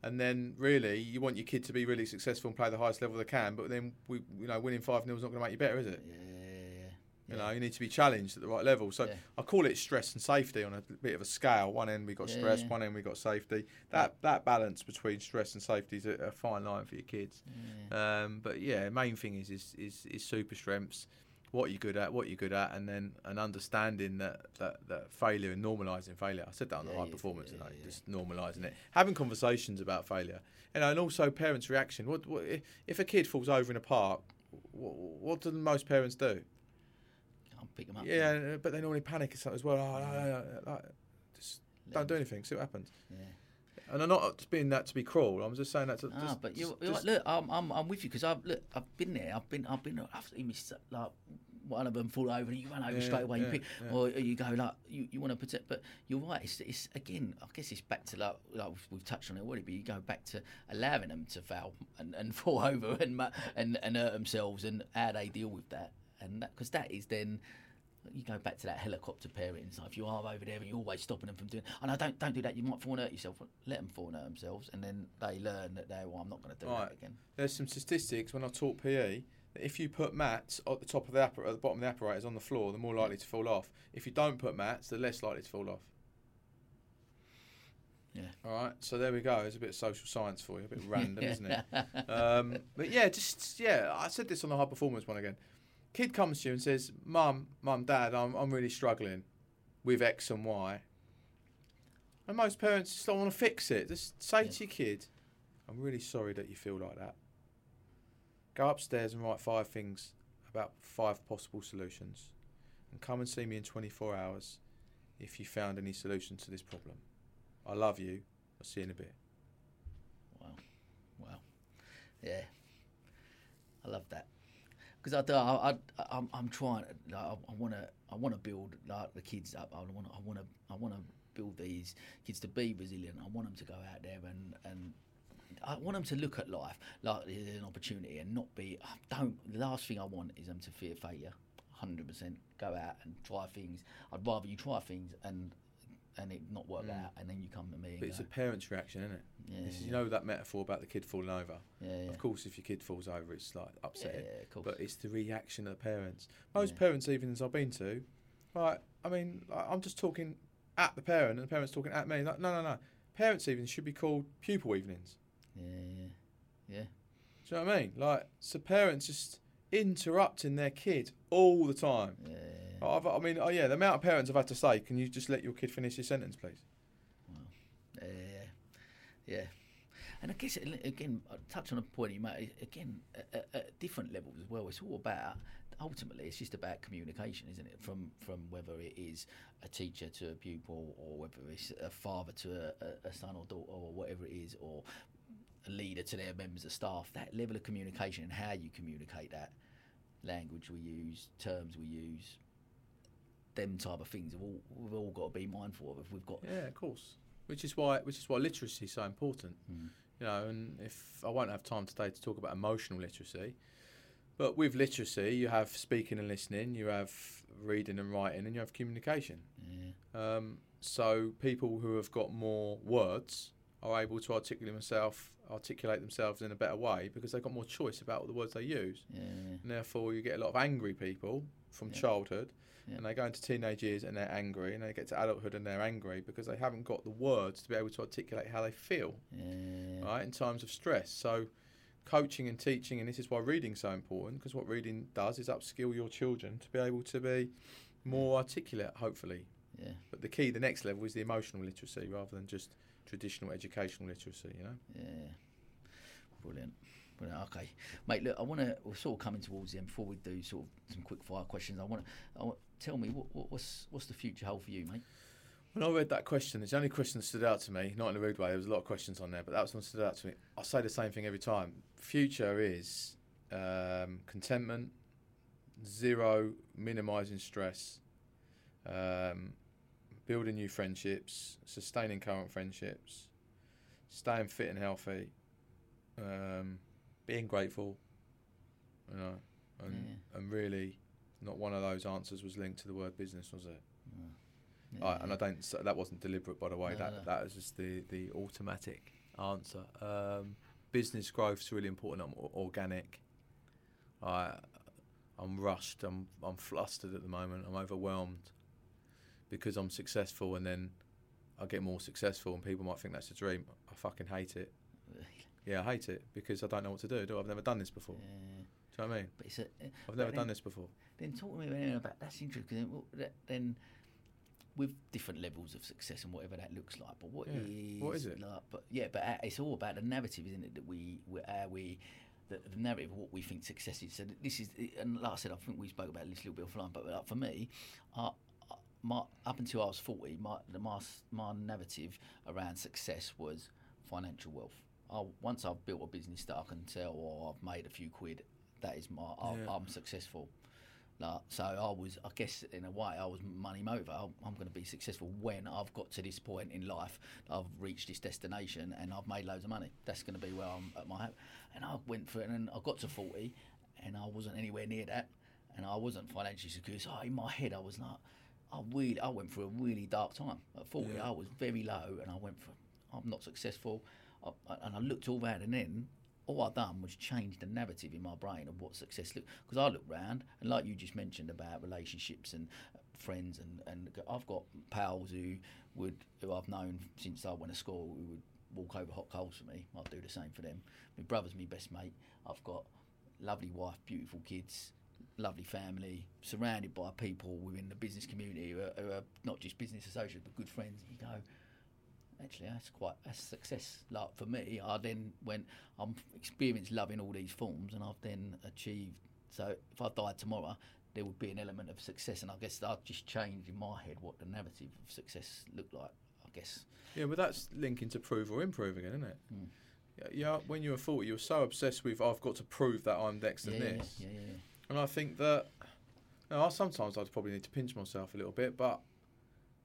and then really you want your kid to be really successful and play the highest level they can. But then we, you know, winning five 0 is not going to make you better, is it? Yeah, yeah, You know, you need to be challenged at the right level. So yeah. I call it stress and safety on a bit of a scale. One end we got yeah, stress, one end we got safety. That that balance between stress and safety is a, a fine line for your kids. Um, but yeah, main thing is is is, is super strengths what you're good at, what you're good at, and then an understanding that, that, that failure and normalising failure. I said that on the yeah, high performance, yeah, yeah, just normalising it, having conversations about failure, know, and also parents' reaction. What, what if a kid falls over in a park? What, what do most parents do? I'll pick them up. Yeah, but they normally panic as well. Oh, just don't do anything. See what happens. Yeah. And I'm not being that to be cruel. I'm just saying that to. Ah, just, but you're, you're just, look, I'm, I'm, I'm with you because I've look, I've been there. I've been, I've been, I've missed like one of them fall over and you run over Yeah, straight away. you pick, yeah. or you go like you, you want to protect. But you're right. It's, it's again. I guess it's back to like, like we've- we've touched on it already. But you go back to allowing them to foul and, and fall over and and and hurt themselves and how they deal with that. And because that is then. You go back to that helicopter parenting. So if you are over there and you're always stopping them from doing, and I don't don't do that. You might fall and hurt yourself. Let them fall and hurt themselves, and then they learn that they, well, I'm not going to do Right. that again. There's some statistics when I taught PE that if you put mats at the top of the at the bottom of the apparatus on the floor, they're more likely to fall off. If you don't put mats, they're less likely to fall off. Yeah. All right. So there we go. It's a bit of social science for you, a bit random, isn't it? Um, but yeah, just yeah. I said this on the high performance one again. Kid comes to you and says, "Mum, mum, dad, I'm I'm really struggling with X and Y." And most parents just don't want to fix it. Just say Yeah. to your kid, "I'm really sorry that you feel like that." Go upstairs and write five things about five possible solutions, and come and see me in 24 hours if you found any solution to this problem. I love you. I'll see you in a bit. Wow, wow, yeah, I love that because I, I, I, I'm, I'm trying. Like, I, want to, I want to build like the kids up. I want, I want to, I want to build these kids to be resilient. I want them to go out there and and. I want them to look at life like an opportunity and not be. Don't. The last thing I want is them to fear failure. Hundred percent. Go out and try things. I'd rather you try things and and it not work Mm. out, and then you come to me. But it's go, a parent's reaction, isn't it? yeah, This is, yeah, you know that metaphor about the kid falling over. yeah, yeah. Of course, if your kid falls over, it's like Yeah, upsetting. yeah, of course. But it's the reaction of the parents. Most Yeah. parents' evenings I've been to, like, I mean, like, I'm just talking at the parent, and the parent's talking at me. Like, no, no, no. Parents' evenings should be called pupil evenings. Yeah, yeah, yeah. Do you know what I mean? Like, so parents just interrupting their kid all the time. yeah. Oh, I've, I mean, oh yeah, the amount of parents I've had to say, can you just let your kid finish his sentence, please? Yeah, yeah, yeah. And I guess again, I touch on a point you made. Again, at, at- different levels as well. It's all about ultimately, it's just about communication, isn't it? From from whether it is a teacher to a pupil, or whether it's a father to a, a son or daughter, or whatever it is, or a leader to their members of staff. That level of communication and how you communicate that language we use, terms we use, them type of things. Have all, we've all got to be mindful of. If we've got Yeah, of course. Which is why, which is why literacy is so important. Mm. You know, and if I won't have time today to talk about emotional literacy, but with literacy, you have speaking and listening, you have reading and writing, and you have communication. yeah. Um, so people who have got more words are able to articulate themselves, articulate themselves in a better way because they've got more choice about the words they use. Yeah, And therefore, you get a lot of angry people from Yeah. childhood, Yeah. and they go into teenage years and they're angry, and they get to adulthood and they're angry because they haven't got the words to be able to articulate how they feel, yeah, right, in times of stress. So, coaching and teaching, and this is why reading's so important because what reading does is upskill your children to be able to be more articulate, hopefully. yeah, But the key, the next level, is the emotional literacy rather than just traditional educational literacy. You know. yeah. Brilliant. Brilliant. Okay, mate. Look, I want to. We're sort of coming towards the end. Before we do sort of some quick fire questions, I want to. I tell me what, what what's what's the future hold for you, mate? When I read that question, it's the only question that stood out to me. Not in a rude way. There was a lot of questions on there, but that was one that stood out to me. I say the same thing every time. Future is um, contentment, zero minimising stress, um, building new friendships, sustaining current friendships, staying fit and healthy, um, being grateful, you know, and, and really, not one of those answers was linked to the word business, was it? Yeah, I, and I don't. so That wasn't deliberate, by the way. No, that no. that was just the the automatic answer. Um, business is really important. I'm organic. I I'm rushed. I'm I'm flustered at the moment. I'm overwhelmed because I'm successful, and then I get more successful, and people might think that's a dream. I fucking hate it. Yeah, I hate it because I don't know what to do. Do? I've never done this before. Yeah. Do you know what I mean? But it's a, uh, I've never then- done this before. Then talk to me about that's interesting. Then, then with different levels of success and whatever that looks like. But what Yeah. is What is it? Like, but yeah, but uh, it's all about the narrative, isn't it? That we, we how we. The, the narrative of what we think success is. So this is, uh, and like I said, I think we spoke about this a little bit offline. But like for me, I, I- my up until I was forty, my the, my my narrative around success was financial wealth. I, once I've built a business that I can sell, or I've made a few quid, that is my. I, Yeah. I'm successful. Like, so I was, I guess, in a way, I was money motivated. I'm, I'm going to be successful when I've got to this point in life. I've reached this destination and I've made loads of money. That's going to be where I'm at my. And I went for it, and I got to forty, and I wasn't anywhere near that, and I wasn't financially secure. So in my head, I was like, I really, I went through a really dark time at forty. Yeah. I was very low, and I went for, I'm not successful, I, and I looked all round, and then all I done was change the narrative in my brain of what success looked. Because I look round, and like you just mentioned about relationships and uh, friends, and, and I've got pals who would who I've known since I went to school who would walk over hot coals for me. I'd do the same for them. My brother's my best mate. I've got lovely wife, beautiful kids. Lovely family, surrounded by people within the business community who are, who are not just business associates but good friends. You go, actually that's quite a success like for me i then went i'm experienced loving all these forms and i've then achieved so if i died tomorrow there would be an element of success and i guess i've just changed in my head what the narrative of success looked like i guess Yeah, but that's linking to prove or improve again, isn't it? Mm. Yeah, yeah, when you were 40, you were so obsessed with, I've got to prove that I'm next yeah, and this. yeah, yeah, yeah. And I think that, you know, sometimes I'd probably need to pinch myself a little bit, but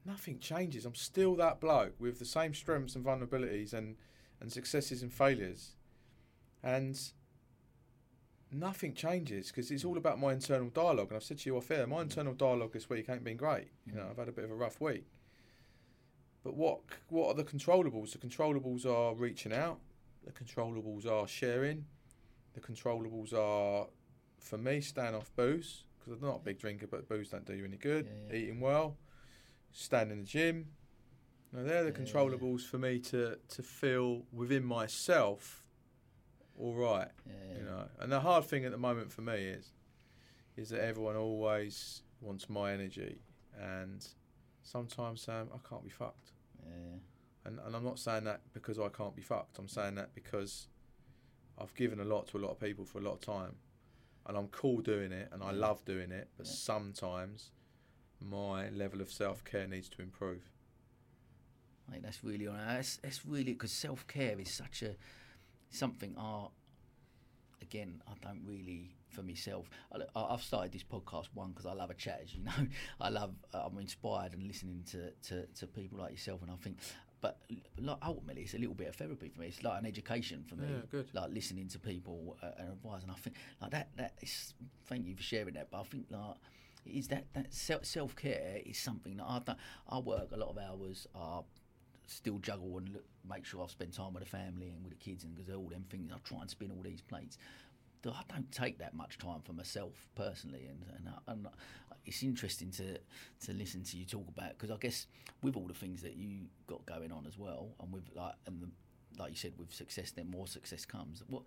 nothing changes. I'm still that bloke with the same strengths and vulnerabilities and, and successes and failures. And nothing changes because it's all about my internal dialogue. And I've said to you off air, my internal dialogue this week ain't been great. You know, mm. I've had a bit of a rough week. But what what are the controllables? The controllables are reaching out. The controllables are sharing. The controllables are, for me, staying off booze because I'm not a big drinker, but booze don't do you any good. Yeah, yeah. Eating well, staying in the gym. Now they're the Yeah, yeah. controllables for me to to feel within myself. All right, yeah, you know. And the hard thing at the moment for me is, is that everyone always wants my energy, and sometimes Sam, I can't be fucked. yeah. And, and I'm not saying that because I can't be fucked. I'm saying that because I've given a lot to a lot of people for a lot of time. And I'm cool doing it and I love doing it. But Yeah. sometimes my level of self care needs to improve. I think that's really on. That's, that's really because self care is such a something. I again, I don't really for myself. I, I've started this podcast one because I love a chat, as you know. I love. Uh, I'm inspired and listening to, to, to people like yourself, and I think. But like, ultimately, it's a little bit of therapy for me. It's like an education for me. Yeah, good. Like listening to people uh, and advice, and I think like that. That is. Thank you for sharing that. But I think like is that that self care is something that I. I work a lot of hours. I still juggle and look, make sure I've spent time with the family and with the kids, and because all them things, I try and spin all these plates. I don't take that much time for myself personally, and and, I, and uh, it's interesting to to listen to you talk about because I guess with all the things that you got going on as well, and with like and the, like you said, with success, then more success comes. What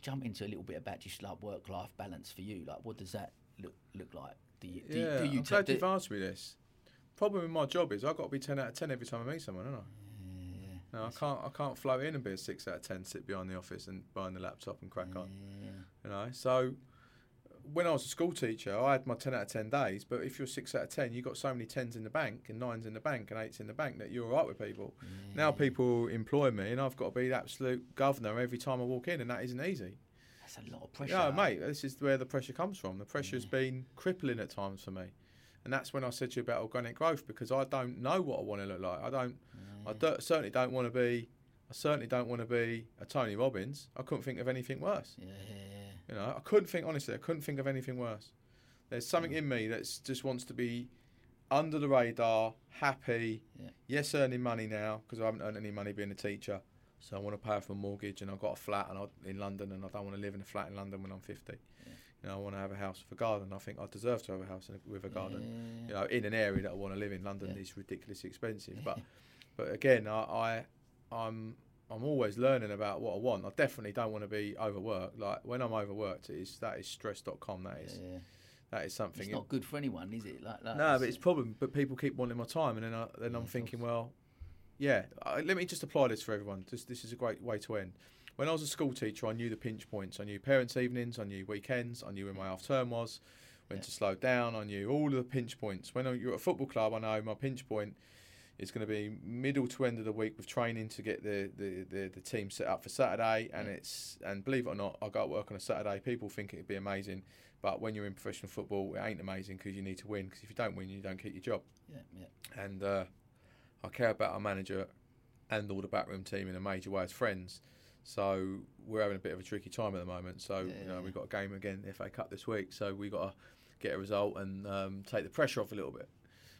jump into a little bit about just like work life balance for you? Like, what does that look look like? Do you, do, yeah, do you I'm glad you've asked me this. Problem with my job is I've got to be 10 out of 10 every time I meet someone, don't I? Yeah, No, I can't. I can't float in and be a six out of ten. Sit behind the office and behind the laptop and crack on. yeah. You know. So when I was a school teacher, I had my ten out of ten days. But if you're six out of ten, you've got so many tens in the bank and nines in the bank and eights in the bank that you're all right with people. Now people employ me, and I've got to be the absolute governor every time I walk in, and that isn't easy. That's a lot of pressure. Yeah, mate, this is where the pressure comes from. The pressure's been crippling at times for me. And that's when I said to you about organic growth because I don't know what I want to look like. I don't. I do, certainly don't want to be. I certainly don't want to be a Tony Robbins. I couldn't think of anything worse. Yeah, yeah, You know, I couldn't think honestly. I couldn't think of anything worse. There's something in me that just wants to be under the radar, happy. Yeah. Yes, earning money now because I haven't earned any money being a teacher. So I want to pay off my mortgage, and I've got a flat and I, in London, and I don't want to live in a flat in London when I'm 50. You know, I want to have a house with a garden. I think I deserve to have a house with a garden. Yeah. You know, in an area that I want to live in. London Yeah. is ridiculously expensive, but but again, I, I I'm I'm always learning about what I want. I definitely don't want to be overworked. Like when I'm overworked, it is that is stress.com. That is yeah. that is something. It's not good for anyone, is it? Like, like no, but it's a problem. But people keep wanting my time, and then I, then Yeah, I'm thinking, well, yeah. I, let me just apply this for everyone. This this is a great way to end. When I was a school teacher, I knew the pinch points. I knew parents' evenings. I knew weekends. I knew when my half term was, when Yeah. to slow down. I knew all of the pinch points. When you're at a football club, I know my pinch point is going to be middle to end of the week with training to get the, the, the, the team set up for Saturday. And Yeah. it's and believe it or not, I go to work on a Saturday. People think it'd be amazing. But when you're in professional football, it ain't amazing because you need to win. Because if you don't win, you don't keep your job. Yeah, yeah. And uh, I care about our manager and all the backroom team in a major way as friends. So we're having a bit of a tricky time at the moment. So Yeah, you know yeah. we've got a game again, the FA Cup this week. So we got to get a result and um, take the pressure off a little bit.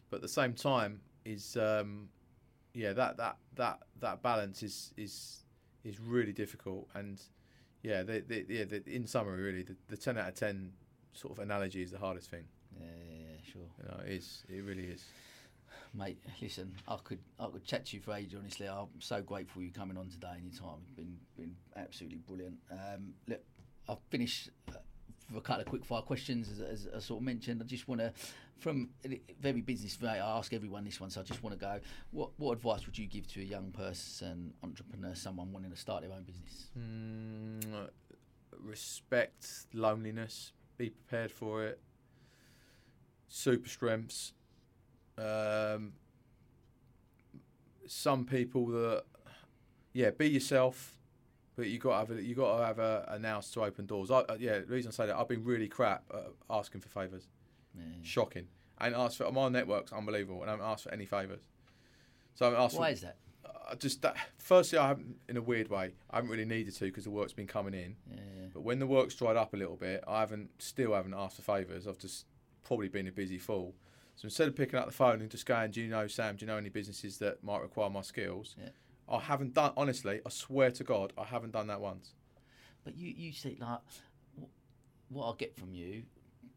But at the same time, is um, yeah that that that that balance is is is really difficult. And yeah, yeah in summary, really, the, the ten out of ten sort of analogy is the hardest thing. Yeah, yeah, yeah, sure. You know, it is. It really is. Mate, listen, I could I could chat to you for ages. Honestly, I'm so grateful you coming on today and your time. It's been been absolutely brilliant. Um, look, I've finished uh, with a couple of quick fire questions, as, as I sort of mentioned. I just want to, from very business I ask everyone this one. So I just want to go. What what advice would you give to a young person, entrepreneur, someone wanting to start their own business? Mm, respect loneliness. Be prepared for it. Super strengths. Um, some people that, yeah, be yourself, but you got to have a, you got to have a, a nous to open doors. I, uh, yeah, the reason I say that I've been really crap at asking for favours. Yeah. Shocking. I ain't asked for my network's unbelievable, and I haven't asked for any favours. So I haven't asked Why for is that? I just that, firstly, I haven't in a weird way. I haven't really needed to because the work's been coming in. Yeah. But when the work's dried up a little bit, I haven't still haven't asked for favours. I've just probably been a busy fool. So instead of picking up the phone and just going, "Do you know Sam? Do you know any businesses that might require my skills?" Yeah. I haven't done. Honestly, I swear to God, I haven't done that once. But you, you see, like, what I get from you,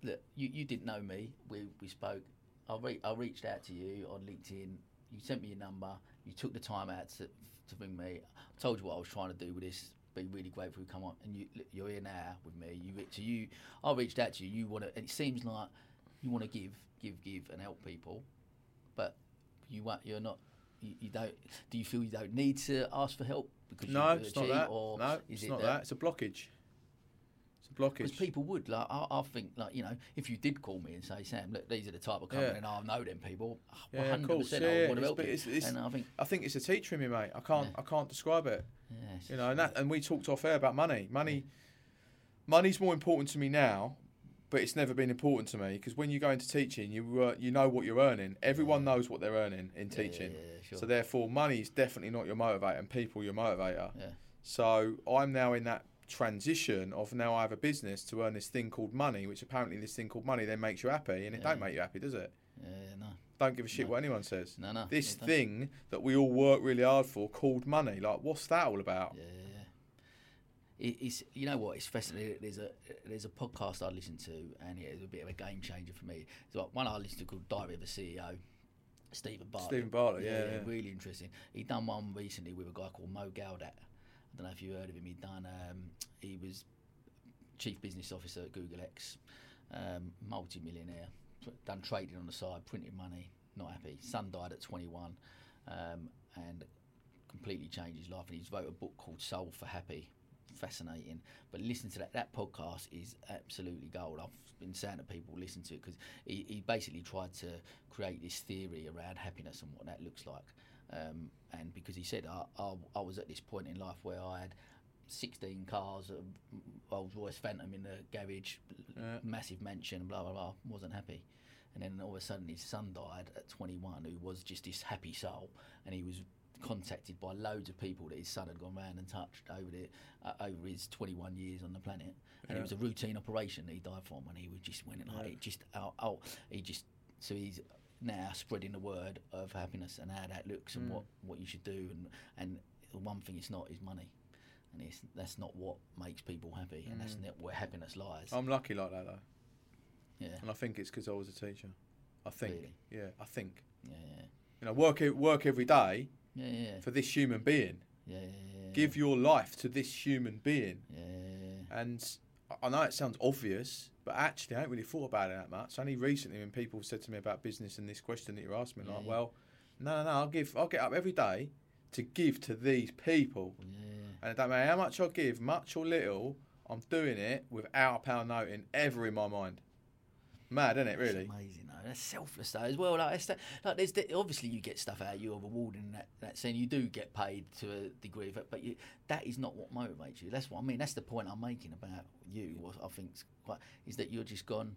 look, you, you didn't know me. We, we spoke. I, re- I reached out to you on LinkedIn. You sent me your number. You took the time out to, to ring me. I told you what I was trying to do with this. Be really grateful you come on, and you you're here now with me. You so you, I reached out to you. You want to, and it seems like you want to give, give, give, and help people, but you want you're not. You, you don't. Do you feel you don't need to ask for help because No, it's not that. Or No, it's it not that. It's a blockage. It's a blockage. because people would like I, I think like you know if you did call me and say Sam look these are the type of company Yeah. and I know them people Yeah, one of course. Yeah, I yeah. want to help it's- it's- and I think I think it's a teacher in me, mate. I can't. Yeah. I can't describe it. yes, You know, and that, and we talked off air about money. Money, money's more important to me now, but it's never been important to me because when you go into teaching, you uh, you know what you're earning. Everyone knows what they're earning in Yeah, yeah, teaching. yeah, yeah, sure. So therefore, money is definitely not your motivator, and people your motivator. Yeah. So I'm now in that transition of now I have a business to earn this thing called money, which apparently this thing called money then makes you happy, and it Yeah. don't make you happy, does it? yeah, no Don't give a shit No. what anyone says. no no This thing that we all work really hard for, called money, like what's that all about? yeah, yeah, yeah. It, it's you know what? It's fascinating there's a there's a podcast I listen to and it was a bit of a game changer for me. It's like one I listened to called Diary of a CEO Steven Bartlett. Steven Bartlett, yeah, yeah. really interesting. He done one recently with a guy called Mo Gaudat. I don't know if you heard of him. He done um, he was chief business officer at Google X um, multi-millionaire done trading on the side printing money not happy. Son died at 21 um, and completely changed his life. And he's wrote a book called Solve for Happy fascinating but listen to that that podcast is absolutely gold I've been saying to people listen to it because he, he basically tried to create this theory around happiness and what that looks like um, and because he said I, I, I was at this point in life where I had 16 cars, a Rolls Royce Phantom in the garage, Yeah. massive mansion, blah blah blah. Wasn't happy, and then all of a sudden his son died at 21, who was just this happy soul, and he was contacted by loads of people that his son had gone round and touched over the uh, over his 21 years on the planet, and Yeah. it was a routine operation that he died from, and he was just went in like Yeah. it just oh, oh he just so he's now spreading the word of happiness and how that looks and Mm. what, what you should do and and the one thing it's not is money and it's that's not what makes people happy and that's Mm. not where happiness lies I'm lucky like that though, yeah and I think it's because I was a teacher. I think, Really? yeah, I think. yeah yeah You know, work work every day yeah yeah for this human being. yeah yeah, Give your life to this human being. yeah, And I- I know it sounds obvious, but actually, I haven't really thought about it that much. Only recently, when people said to me about business and this question that you're asking me, like, well, no, no, no, I'll give, I'll get up every day to give to these people, yeah. and it don't matter how much I give, much or little, I'm doing it without a pound noting ever in my mind. Mad, isn't it? Really. It's amazing, though. That's selfless, though, as well. Like, that, like there's the, obviously you get stuff out of you of rewarding that that scene. You do get paid to a degree of it, but you, that is not what motivates you. That's what I mean. That's the point I'm making about you. What I think is quite is that you're just gone.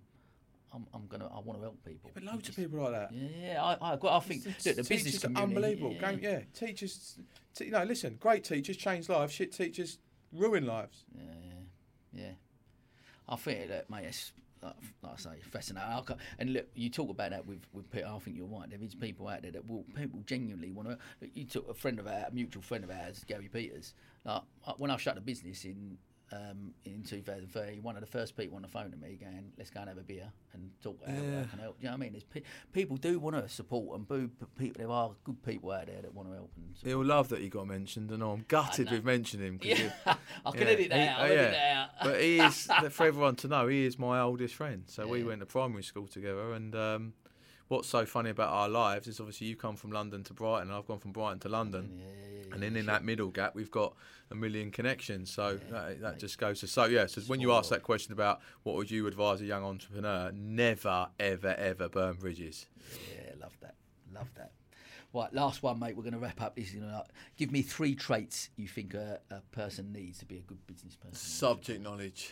I'm, I'm gonna. I want to help people. But You loads of people like that. Yeah, I, I, I think look, the business are community, unbelievable. Yeah, Go- Yeah, teachers. T- you know, listen, great teachers change lives. Shit teachers ruin lives. yeah, yeah, yeah. I think that, mate. It's like, I say, fascinating. And look, you talk about that with with people. I think you're right. There is people out there that will people genuinely want to. You took a friend of ours, a mutual friend of ours, Gary Peters. Like when I shut the business in. Um, in 2030, one of the first people on the phone to me going, "Let's go and have a beer and talk about how Yeah. I can help." Do you know what I mean? There's pe- people do want to support and boo, people there are good people out there that want to help and support. He'll love that he got mentioned, and I'm gutted we've mentioned him. 'cause Yeah, I can yeah, edit that he- out. oh, yeah. that out. but he is for everyone to know. He is my oldest friend. So we went to primary school together, and um, what's so funny about our lives is obviously you come from London to Brighton, and I've gone from Brighton to London. Yeah, yeah, yeah, And then in sure. that middle gap, we've got a million connections. So that, that just goes to so yeah. So when you ask that question about what would you advise a young entrepreneur, never, ever, ever burn bridges. Yeah, love that. Love that. Right, last one, mate. We're going to wrap up. This is to give me three traits you think a, a person needs to be a good business person. Subject knowledge.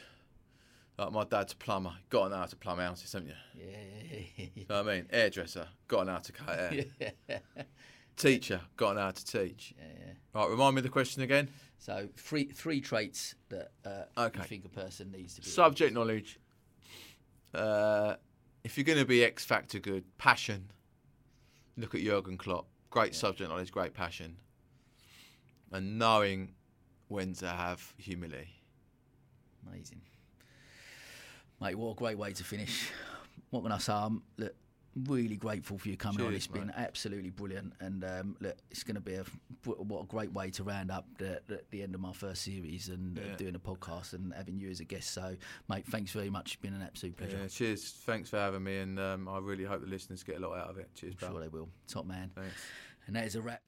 Like my dad's a plumber. Got to know how to plumb houses, haven't you? Yeah, yeah, You know what I mean? Hairdresser. Got to know how to cut hair. yeah, yeah, yeah. Teacher. Got to know how to teach. yeah. Right, remind me of the question again. So three three traits that uh, Okay. you think a person needs to be. Subject knowledge. Uh, if you're going to be X Factor good, passion. Look at Jurgen Klopp. Great subject knowledge, great passion. And knowing when to have humility. Amazing. Mate, what a great way to finish. What can I say? I'm look, really grateful for you coming on. Cheers, It's been absolutely brilliant. And um, look, it's going to be a what a great way to round up the, the, the end of my first series and uh, Yeah. doing a podcast and having you as a guest. So, mate, thanks very much. It's been an absolute pleasure. Yeah, cheers. Thanks for having me. And um, I really hope the listeners get a lot out of it. Cheers, I'm pal. sure they will. Top man. Thanks. And that is a wrap.